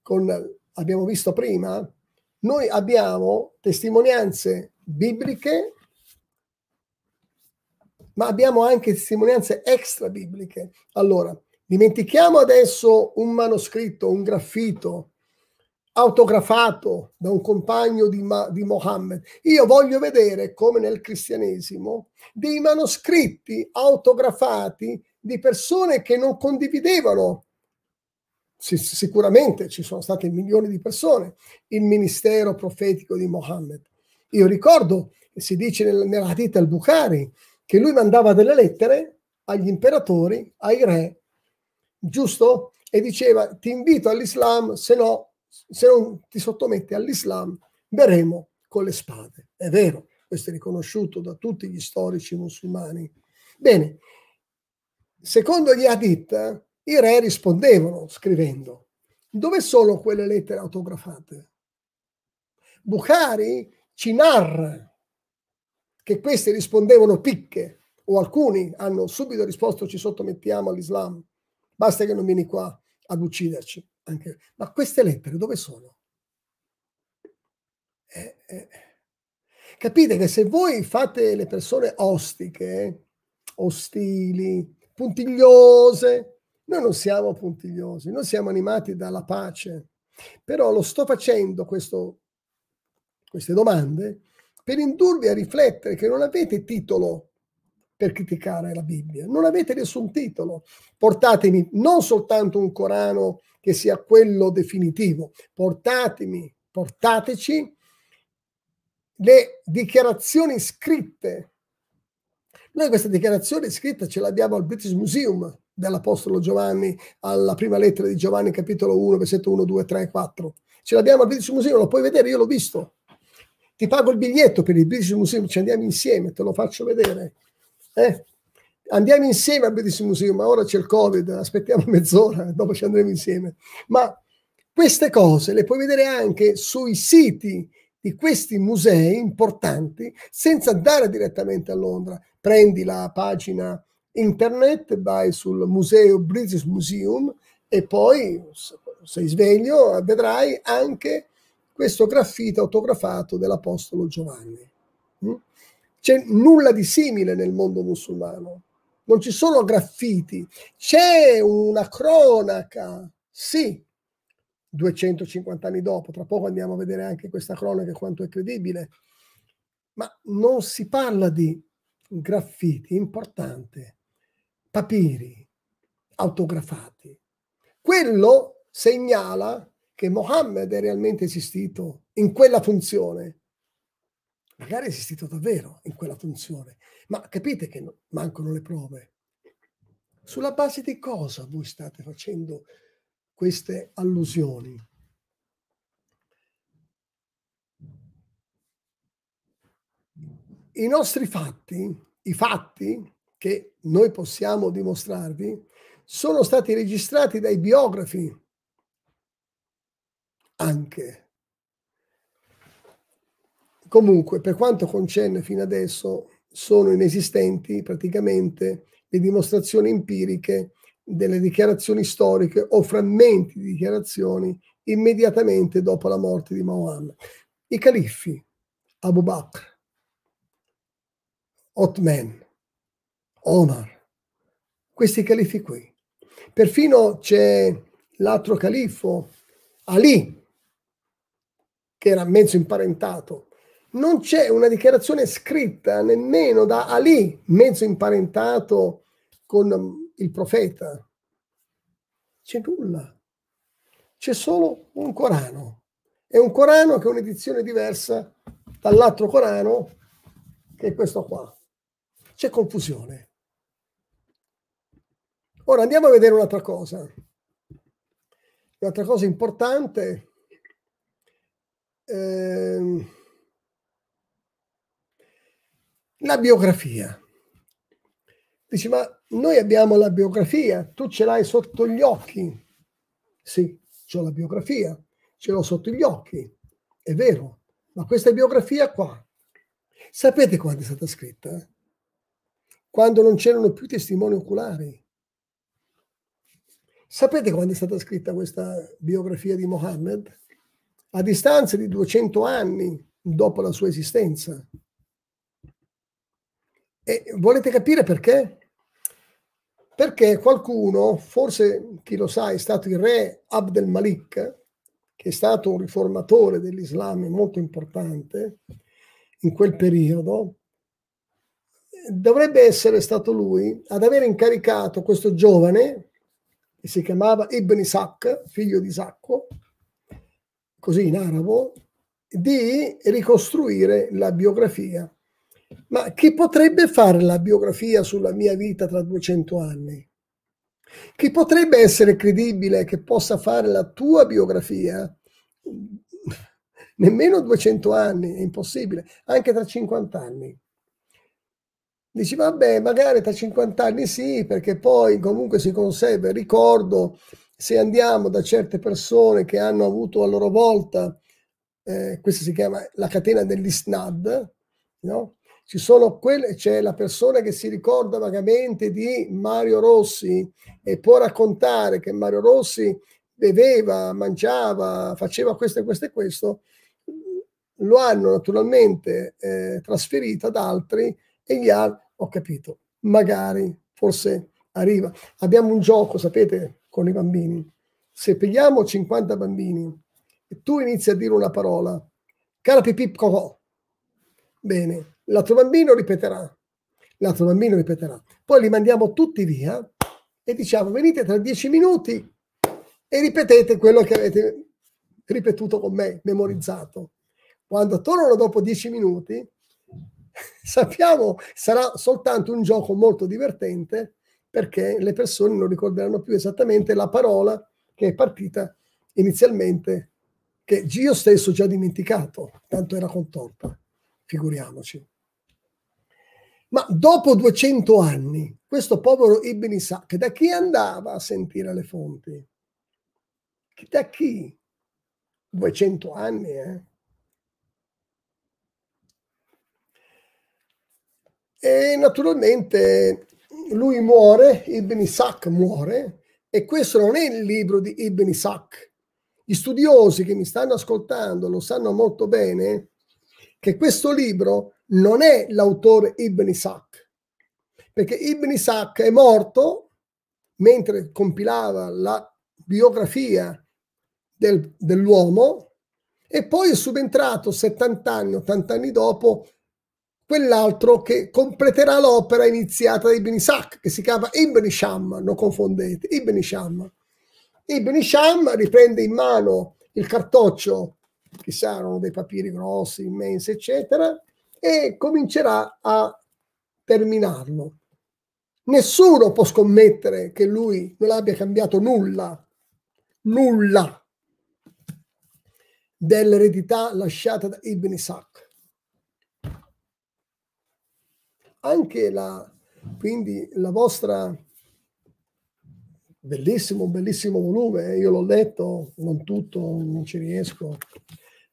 con, abbiamo visto prima, noi abbiamo testimonianze bibliche, ma abbiamo anche testimonianze extra bibliche. Allora, Dimentichiamo adesso un manoscritto, un graffito autografato da un compagno di, Ma- di Mohammed. Io voglio vedere, come nel cristianesimo, dei manoscritti autografati di persone che non condividevano sicuramente ci sono state milioni di persone, il ministero profetico di Mohammed. Io ricordo si dice nel, nella Hadith al-Bukhari che lui mandava delle lettere agli imperatori, ai re giusto? E diceva ti invito all'Islam, se no, se non ti sottometti all'Islam, verremo con le spade. È vero, questo è riconosciuto da tutti gli storici musulmani. Bene, secondo gli Hadith, i re rispondevano scrivendo. Dove sono quelle lettere autografate? Bukhari ci narra che queste rispondevano picche o alcuni hanno subito risposto ci sottomettiamo all'Islam basta che non vieni qua ad ucciderci. Anche. Ma queste lettere dove sono? Eh, eh. Capite che se voi fate le persone ostiche, ostili, puntigliose, noi non siamo puntigliosi, noi siamo animati dalla pace. Però lo sto facendo questo, queste domande per indurvi a riflettere che non avete titolo per criticare la Bibbia. Non avete nessun titolo. Portatemi non soltanto un Corano che sia quello definitivo, portatemi, portateci le dichiarazioni scritte. Noi questa dichiarazione scritta ce l'abbiamo al British Museum dell'Apostolo Giovanni, alla prima lettera di Giovanni, capitolo 1, versetto 1, 2, 3, 4. Ce l'abbiamo al British Museum, lo puoi vedere, io l'ho visto ti pago il biglietto per il British Museum, ci andiamo insieme, te lo faccio vedere. Eh? Andiamo insieme al British Museum, ma ora c'è il Covid, aspettiamo mezz'ora, dopo ci andremo insieme. Ma queste cose le puoi vedere anche sui siti di questi musei importanti senza andare direttamente a Londra. Prendi la pagina internet, vai sul museo British Museum e poi sei sveglio vedrai anche questo graffito autografato dell'Apostolo Giovanni. Mm? C'è nulla di simile nel mondo musulmano. Non ci sono graffiti, c'è una cronaca, sì, 250 anni dopo, tra poco andiamo a vedere anche questa cronaca quanto è credibile, ma non si parla di graffiti, importante, papiri autografati. Quello segnala che Mohammed è realmente esistito in quella funzione. Magari è esistito davvero in quella funzione, ma capite che mancano le prove. Sulla base di cosa voi state facendo queste allusioni? I nostri fatti, i fatti che noi possiamo dimostrarvi, sono stati registrati dai biografi anche. Comunque, per quanto concerne fino adesso, sono inesistenti praticamente le dimostrazioni empiriche delle dichiarazioni storiche o frammenti di dichiarazioni immediatamente dopo la morte di Muhammad. I califfi, Abu Bakr, Otman, Omar, questi califfi qui. Perfino c'è l'altro califfo, Ali, che era mezzo imparentato. Non c'è una dichiarazione scritta nemmeno da Ali, mezzo imparentato con il profeta. C'è nulla. C'è solo un Corano. È un Corano che è un'edizione diversa dall'altro Corano, che è questo qua. C'è confusione. Ora andiamo a vedere un'altra cosa. Un'altra cosa importante Ehm, la biografia. Dici, ma noi abbiamo la biografia, tu ce l'hai sotto gli occhi. Sì, ho la biografia, ce l'ho sotto gli occhi, è vero, ma questa biografia qua, sapete quando è stata scritta? Quando non c'erano più testimoni oculari. Sapete quando è stata scritta questa biografia di Mohammed? A distanza di 200 anni dopo la sua esistenza. E volete capire perché? Perché qualcuno, forse chi lo sa, è stato il re Abd al-Malik, che è stato un riformatore dell'Islam molto importante in quel periodo, dovrebbe essere stato lui ad aver incaricato questo giovane, che si chiamava Ibn Isaac, figlio di Isacco, così in arabo, di ricostruire la biografia. Ma chi potrebbe fare la biografia sulla mia vita tra 200 anni? Chi potrebbe essere credibile che possa fare la tua biografia? Nemmeno 200 anni, è impossibile, anche tra 50 anni. Dici, vabbè, magari tra 50 anni sì, perché poi comunque si conserva il ricordo se andiamo da certe persone che hanno avuto a loro volta, eh, questa si chiama la catena dell'isnad, no? Ci sono quelle, c'è la persona che si ricorda vagamente di Mario Rossi e può raccontare che Mario Rossi beveva, mangiava, faceva questo e questo e questo, lo hanno naturalmente eh, trasferito ad altri e gli ha, ho capito, magari, forse arriva. Abbiamo un gioco, sapete, con i bambini. Se pigliamo 50 bambini e tu inizi a dire una parola, cara pipì cocò, bene, l'altro bambino ripeterà, l'altro bambino ripeterà. Poi li mandiamo tutti via e diciamo venite tra dieci minuti e ripetete quello che avete ripetuto con me, memorizzato. Quando tornano dopo dieci minuti, sappiamo sarà soltanto un gioco molto divertente perché le persone non ricorderanno più esattamente la parola che è partita inizialmente che io stesso ho già dimenticato, tanto era contorta, figuriamoci. Ma dopo 200 anni, questo povero Ibn Isaac, da chi andava a sentire le fonti? Da chi? 200 anni, eh? E naturalmente lui muore, Ibn Isaac muore, e questo non è il libro di Ibn Isaac. Gli studiosi che mi stanno ascoltando lo sanno molto bene che questo libro non è l'autore Ibn Isaac, perché Ibn Isaac è morto mentre compilava la biografia del, dell'uomo e poi è subentrato 70 anni, 80 anni dopo quell'altro che completerà l'opera iniziata da Ibn Isaac, che si chiama Ibn Sham, non confondete, Ibn Sham. Ibn Sham riprende in mano il cartoccio, che saranno dei papiri grossi, immensi, eccetera, e comincerà a terminarlo. Nessuno può scommettere che lui non abbia cambiato nulla, nulla dell'eredità lasciata da Ibn Isaac. Anche la, quindi la vostra bellissimo, bellissimo volume, eh, io l'ho letto, non tutto, non ci riesco,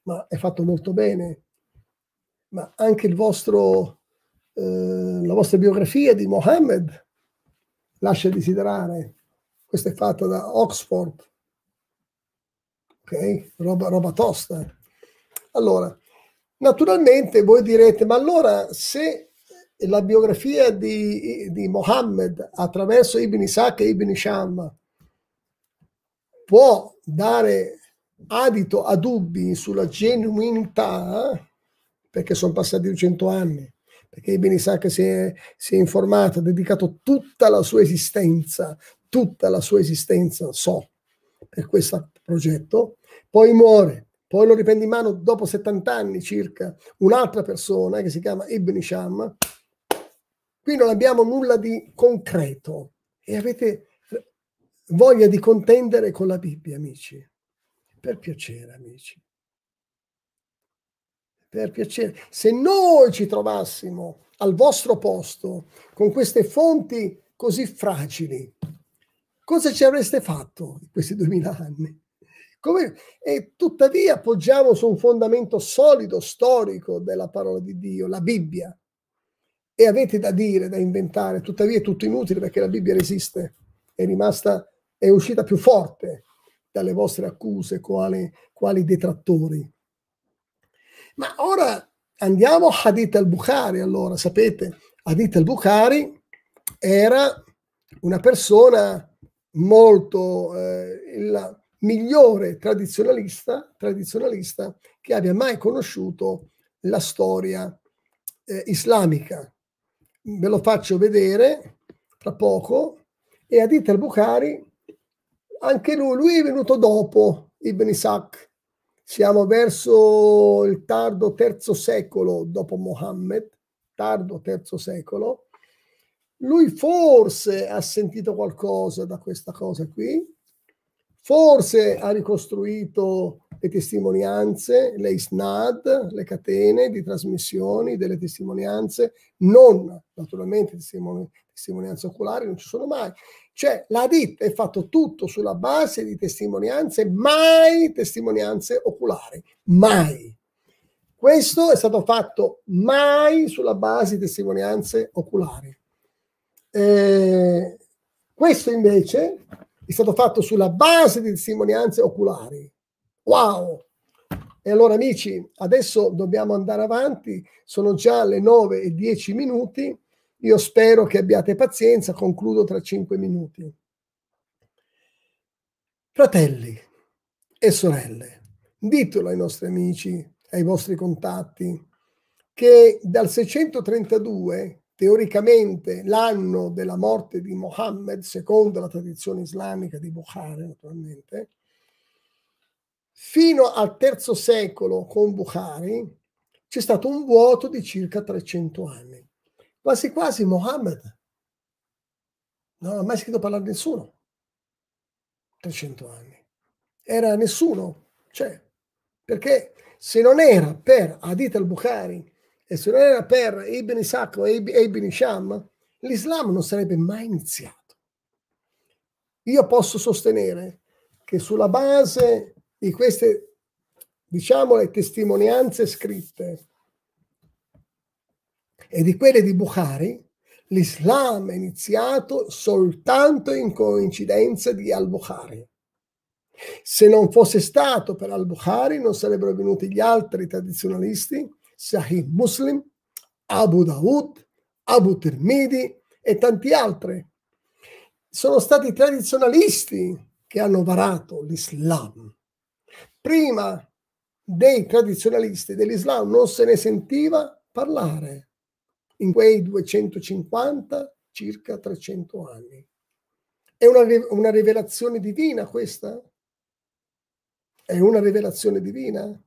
ma è fatto molto bene, ma anche il vostro, eh, la vostra biografia di Mohammed lascia desiderare, questa è fatta da Oxford, ok? Roba, roba tosta. Allora, naturalmente voi direte, ma allora se la biografia di, di Mohammed attraverso Ibn Isaac e Ibn Sham può dare adito a dubbi sulla genuinità, perché sono passati 200 anni, perché Ibn Isaac si è, si è informato, ha dedicato tutta la sua esistenza, tutta la sua esistenza, so, per questo progetto, poi muore, poi lo riprende in mano dopo 70 anni circa un'altra persona che si chiama Ibn Sham, Qui non abbiamo nulla di concreto e avete voglia di contendere con la Bibbia, amici. Per piacere, amici. Per piacere. Se noi ci trovassimo al vostro posto con queste fonti così fragili, cosa ci avreste fatto in questi duemila anni? Come, e tuttavia appoggiamo su un fondamento solido, storico della parola di Dio, la Bibbia e avete da dire, da inventare, tuttavia è tutto inutile perché la Bibbia resiste, è rimasta, è uscita più forte dalle vostre accuse quali, quali detrattori. Ma ora andiamo a Hadith al-Bukhari, allora sapete, Hadith al-Bukhari era una persona molto, eh, il migliore tradizionalista, tradizionalista che abbia mai conosciuto la storia eh, islamica ve lo faccio vedere tra poco, e Adit al-Bukhari, anche lui, lui è venuto dopo Ibn Isaac, siamo verso il tardo terzo secolo dopo Mohammed, tardo terzo secolo, lui forse ha sentito qualcosa da questa cosa qui, forse ha ricostruito le testimonianze, le isnad, le catene di trasmissioni delle testimonianze, non naturalmente testimoni, testimonianze oculari, non ci sono mai. Cioè la ditta è fatto tutto sulla base di testimonianze, mai testimonianze oculari, mai. Questo è stato fatto mai sulla base di testimonianze oculari. Eh, questo invece è stato fatto sulla base di testimonianze oculari. Wow! E allora amici, adesso dobbiamo andare avanti, sono già le 9 e 10 minuti, io spero che abbiate pazienza, concludo tra 5 minuti. Fratelli e sorelle, ditelo ai nostri amici, ai vostri contatti, che dal 632, teoricamente l'anno della morte di Mohammed, secondo la tradizione islamica di Bukhari naturalmente, Fino al terzo secolo con Bukhari c'è stato un vuoto di circa 300 anni. Quasi quasi Mohammed non ha mai scritto parlare nessuno. 300 anni. Era nessuno. Cioè, Perché se non era per Hadith al-Bukhari e se non era per Ibn Isaac o Ibn Isham, l'Islam non sarebbe mai iniziato. Io posso sostenere che sulla base di queste, diciamo, le testimonianze scritte e di quelle di Bukhari, l'Islam è iniziato soltanto in coincidenza di al-Bukhari. Se non fosse stato per al-Bukhari non sarebbero venuti gli altri tradizionalisti, Sahih Muslim, Abu Dawood, Abu Tirmidhi e tanti altri. Sono stati i tradizionalisti che hanno varato l'Islam. Prima dei tradizionalisti dell'Islam non se ne sentiva parlare in quei 250, circa 300 anni. È una, una rivelazione divina questa? È una rivelazione divina?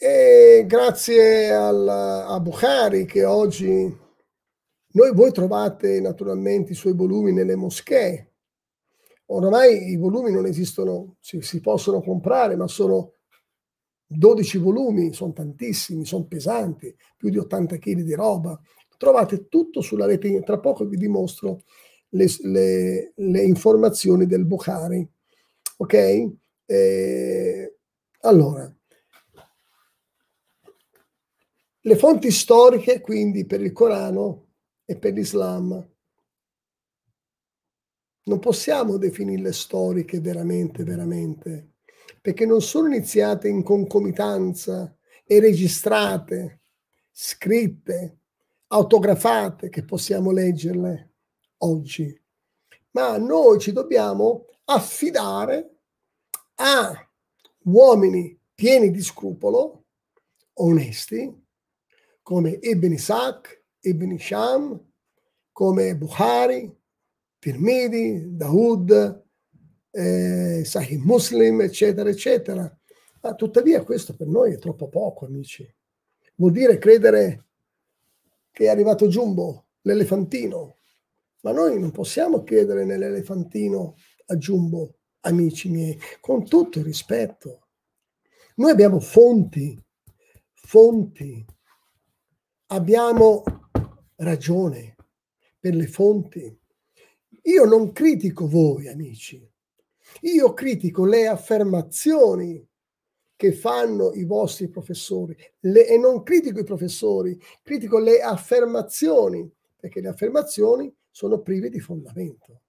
E grazie al, a Bukhari che oggi noi, voi trovate naturalmente i suoi volumi nelle moschee. Oramai i volumi non esistono, si, si possono comprare, ma sono 12 volumi, sono tantissimi, sono pesanti, più di 80 kg di roba. Trovate tutto sulla rete, tra poco vi dimostro le, le, le informazioni del Bukhari. Ok? Eh, allora, le fonti storiche, quindi, per il Corano e per l'Islam, non possiamo definirle storiche veramente, veramente perché non sono iniziate in concomitanza e registrate, scritte, autografate, che possiamo leggerle oggi, ma noi ci dobbiamo affidare a uomini pieni di scrupolo, onesti, come Ibn Isaac, Ibn Isham, come Bukhari, Tirmidhi, Daoud, eh, Sahih Muslim, eccetera, eccetera. Ma tuttavia questo per noi è troppo poco, amici. Vuol dire credere che è arrivato Jumbo, l'elefantino. Ma noi non possiamo credere nell'elefantino a Jumbo, amici miei, con tutto il rispetto. Noi abbiamo fonti, fonti. Abbiamo ragione per le fonti. Io non critico voi, amici. Io critico le affermazioni che fanno i vostri professori le, e non critico i professori, critico le affermazioni, perché le affermazioni sono prive di fondamento.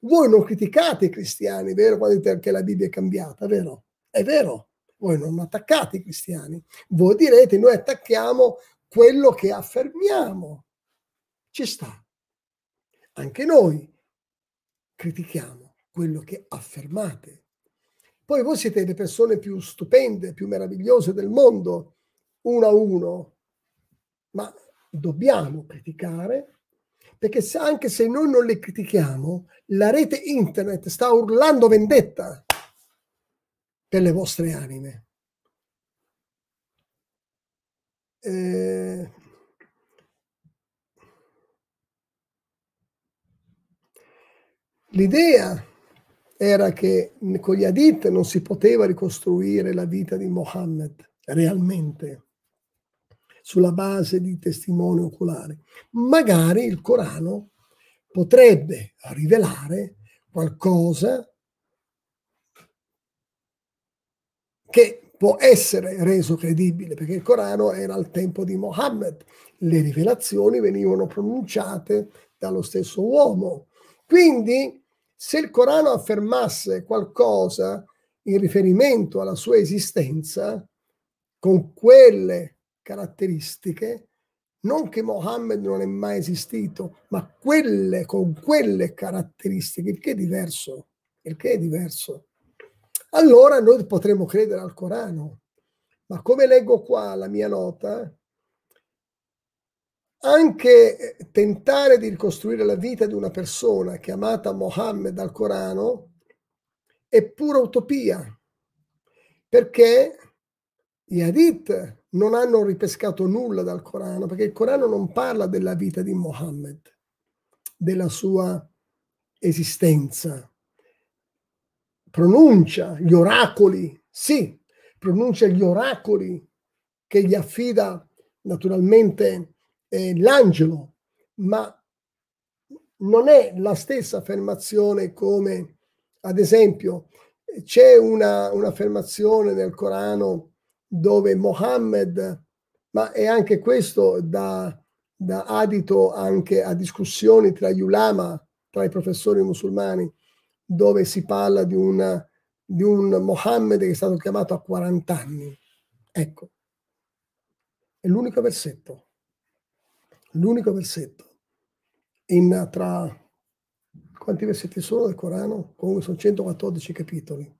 Voi non criticate i cristiani, vero? Quando dite che la Bibbia è cambiata, vero? È vero. Voi non attaccate i cristiani. Voi direte, noi attacchiamo quello che affermiamo. Ci sta. Anche noi critichiamo quello che affermate. Poi voi siete le persone più stupende, più meravigliose del mondo, uno a uno, ma dobbiamo criticare perché se, anche se noi non le critichiamo, la rete internet sta urlando vendetta per le vostre anime. Eh, l'idea era che con gli Hadith non si poteva ricostruire la vita di Mohammed realmente sulla base di testimoni oculari. Magari il Corano potrebbe rivelare qualcosa che può essere reso credibile, perché il Corano era al tempo di Mohammed, le rivelazioni venivano pronunciate dallo stesso uomo. Quindi se il Corano affermasse qualcosa in riferimento alla sua esistenza, con quelle caratteristiche, non che Mohammed non è mai esistito, ma quelle, con quelle caratteristiche, il che è diverso, il che è diverso. Allora noi potremmo credere al Corano. Ma come leggo qua la mia nota, anche eh, tentare di ricostruire la vita di una persona chiamata Mohammed al Corano è pura utopia, perché gli Hadith non hanno ripescato nulla dal Corano, perché il Corano non parla della vita di Mohammed, della sua esistenza. pronuncia gli oracoli, sì, pronuncia gli oracoli che gli affida naturalmente eh, l'angelo, ma non è la stessa affermazione come, ad esempio, c'è una, un'affermazione nel Corano dove Mohammed, ma è anche questo da, da adito anche a discussioni tra gli ulama, tra i professori musulmani, dove si parla di, una, di un Mohammed che è stato chiamato a 40 anni. Ecco, è l'unico versetto, l'unico versetto in tra quanti versetti sono del Corano? Comunque sono 114 capitoli.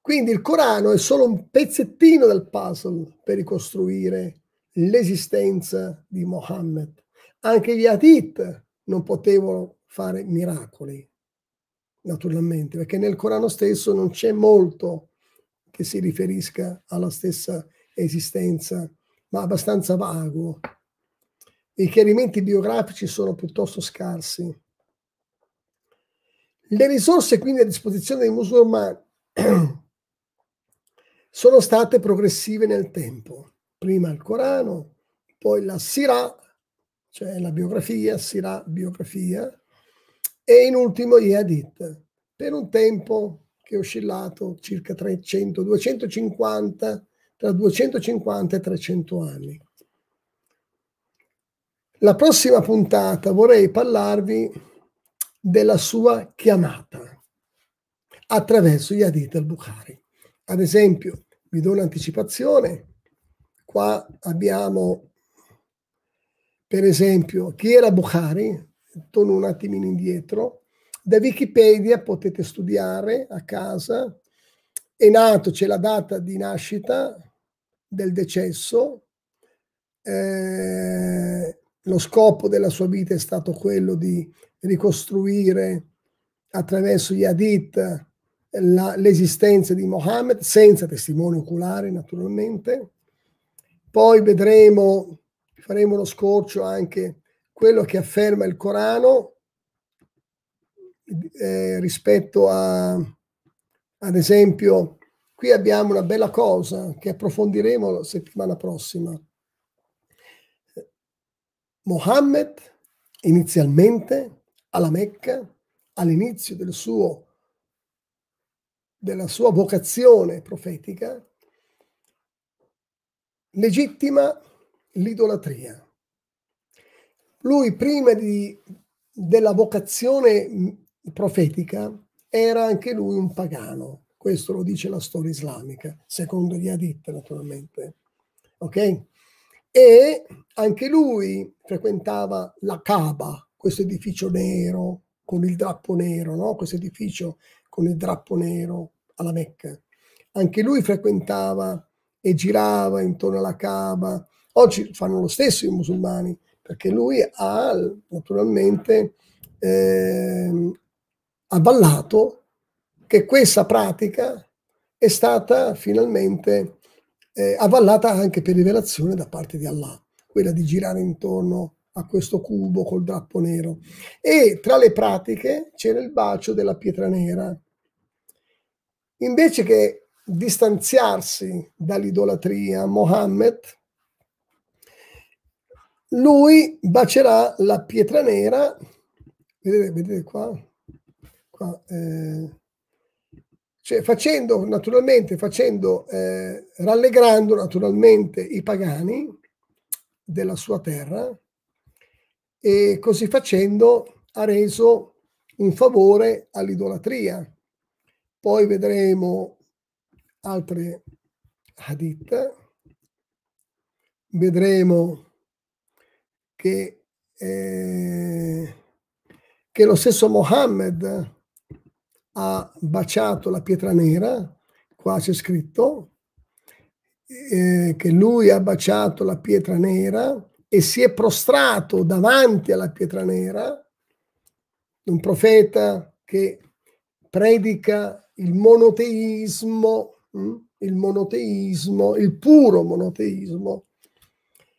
Quindi il Corano è solo un pezzettino del puzzle per ricostruire l'esistenza di Mohammed. Anche gli Hadith non potevano fare miracoli, naturalmente, perché nel Corano stesso non c'è molto che si riferisca alla stessa esistenza, ma abbastanza vago. I chiarimenti biografici sono piuttosto scarsi. Le risorse quindi a disposizione dei musulmani sono state progressive nel tempo. Prima il Corano, poi la Sirah, cioè la biografia, Sirah, biografia, e in ultimo gli Hadith, per un tempo che è oscillato circa 300, 250, tra 250 e 300 anni. La prossima puntata vorrei parlarvi della sua chiamata attraverso gli Hadith al-Bukhari. Ad esempio, vi do un'anticipazione, qua abbiamo per esempio chi era Bukhari, torno un attimino indietro, da Wikipedia potete studiare a casa, è nato, c'è la data di nascita del decesso, eh, lo scopo della sua vita è stato quello di ricostruire attraverso gli hadith la, l'esistenza di Mohammed senza testimoni oculari naturalmente. Poi vedremo, faremo lo scorcio anche quello che afferma il Corano eh, rispetto a, ad esempio, qui abbiamo una bella cosa che approfondiremo la settimana prossima. Mohammed inizialmente alla Mecca, all'inizio del suo, della sua vocazione profetica, legittima l'idolatria. Lui prima di, della vocazione profetica era anche lui un pagano, questo lo dice la storia islamica, secondo gli Hadith naturalmente. Ok? E anche lui frequentava la Kaaba, questo edificio nero con il drappo nero, no? questo edificio con il drappo nero alla Mecca. Anche lui frequentava e girava intorno alla Kaaba. Oggi fanno lo stesso i musulmani, perché lui ha naturalmente eh, avvallato che questa pratica è stata finalmente eh, avvallata anche per rivelazione da parte di Allah, quella di girare intorno a questo cubo col drappo nero. E tra le pratiche c'era il bacio della pietra nera. Invece che distanziarsi dall'idolatria, Mohammed, lui bacerà la pietra nera, vedete, vedete qua, qua eh, cioè facendo naturalmente, facendo, eh, rallegrando naturalmente i pagani della sua terra e così facendo ha reso un favore all'idolatria. Poi vedremo altre hadith, vedremo che, eh, che lo stesso Mohammed ha baciato la pietra nera, qua c'è scritto eh, che lui ha baciato la pietra nera e si è prostrato davanti alla pietra nera, un profeta che predica il monoteismo, hm? il monoteismo, il puro monoteismo,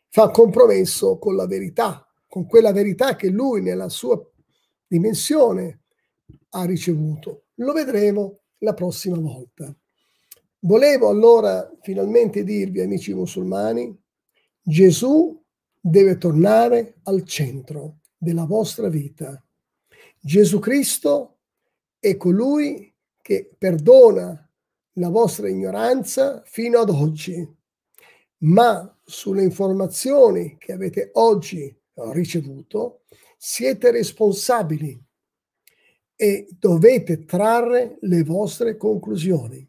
fa compromesso con la verità, con quella verità che lui nella sua dimensione ha ricevuto. Lo vedremo la prossima volta. Volevo allora finalmente dirvi, amici musulmani, Gesù deve tornare al centro della vostra vita. Gesù Cristo è colui che perdona la vostra ignoranza fino ad oggi, ma sulle informazioni che avete oggi ricevuto siete responsabili e dovete trarre le vostre conclusioni.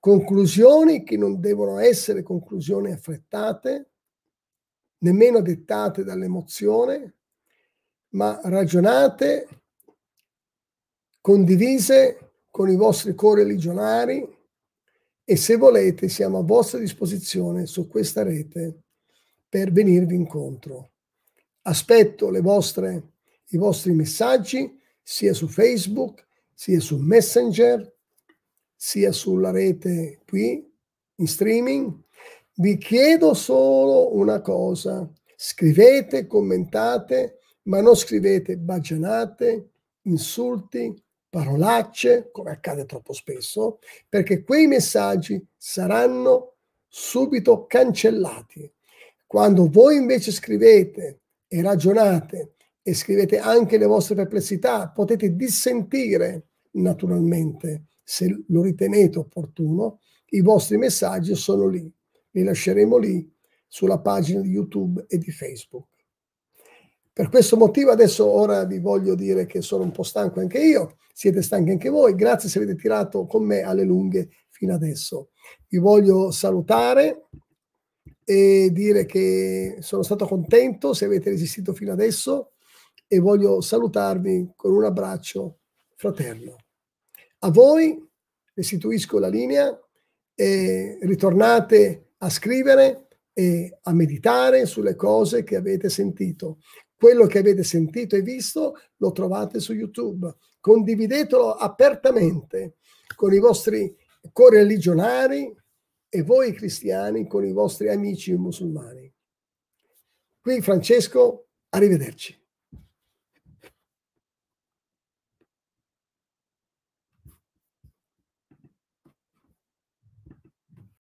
Conclusioni che non devono essere conclusioni affrettate, nemmeno dettate dall'emozione, ma ragionate, condivise con i vostri co-religionari e se volete siamo a vostra disposizione su questa rete per venirvi incontro. Aspetto vostre, i vostri messaggi sia su Facebook, sia su Messenger, sia sulla rete qui in streaming. Vi chiedo solo una cosa, scrivete, commentate, ma non scrivete baggianate, insulti, parolacce, come accade troppo spesso, perché quei messaggi saranno subito cancellati. Quando voi invece scrivete e ragionate e scrivete anche le vostre perplessità, potete dissentire naturalmente, se lo ritenete opportuno, i vostri messaggi sono lì, li lasceremo lì sulla pagina di YouTube e di Facebook. Per questo motivo adesso ora vi voglio dire che sono un po' stanco anche io, siete stanchi anche voi, grazie se avete tirato con me alle lunghe fino adesso. Vi voglio salutare e dire che sono stato contento se avete resistito fino adesso e voglio salutarvi con un abbraccio fraterno. A voi restituisco la linea e ritornate a scrivere e a meditare sulle cose che avete sentito. Quello che avete sentito e visto lo trovate su YouTube. Condividetelo apertamente con i vostri correligionari e voi cristiani con i vostri amici musulmani. Qui Francesco, arrivederci.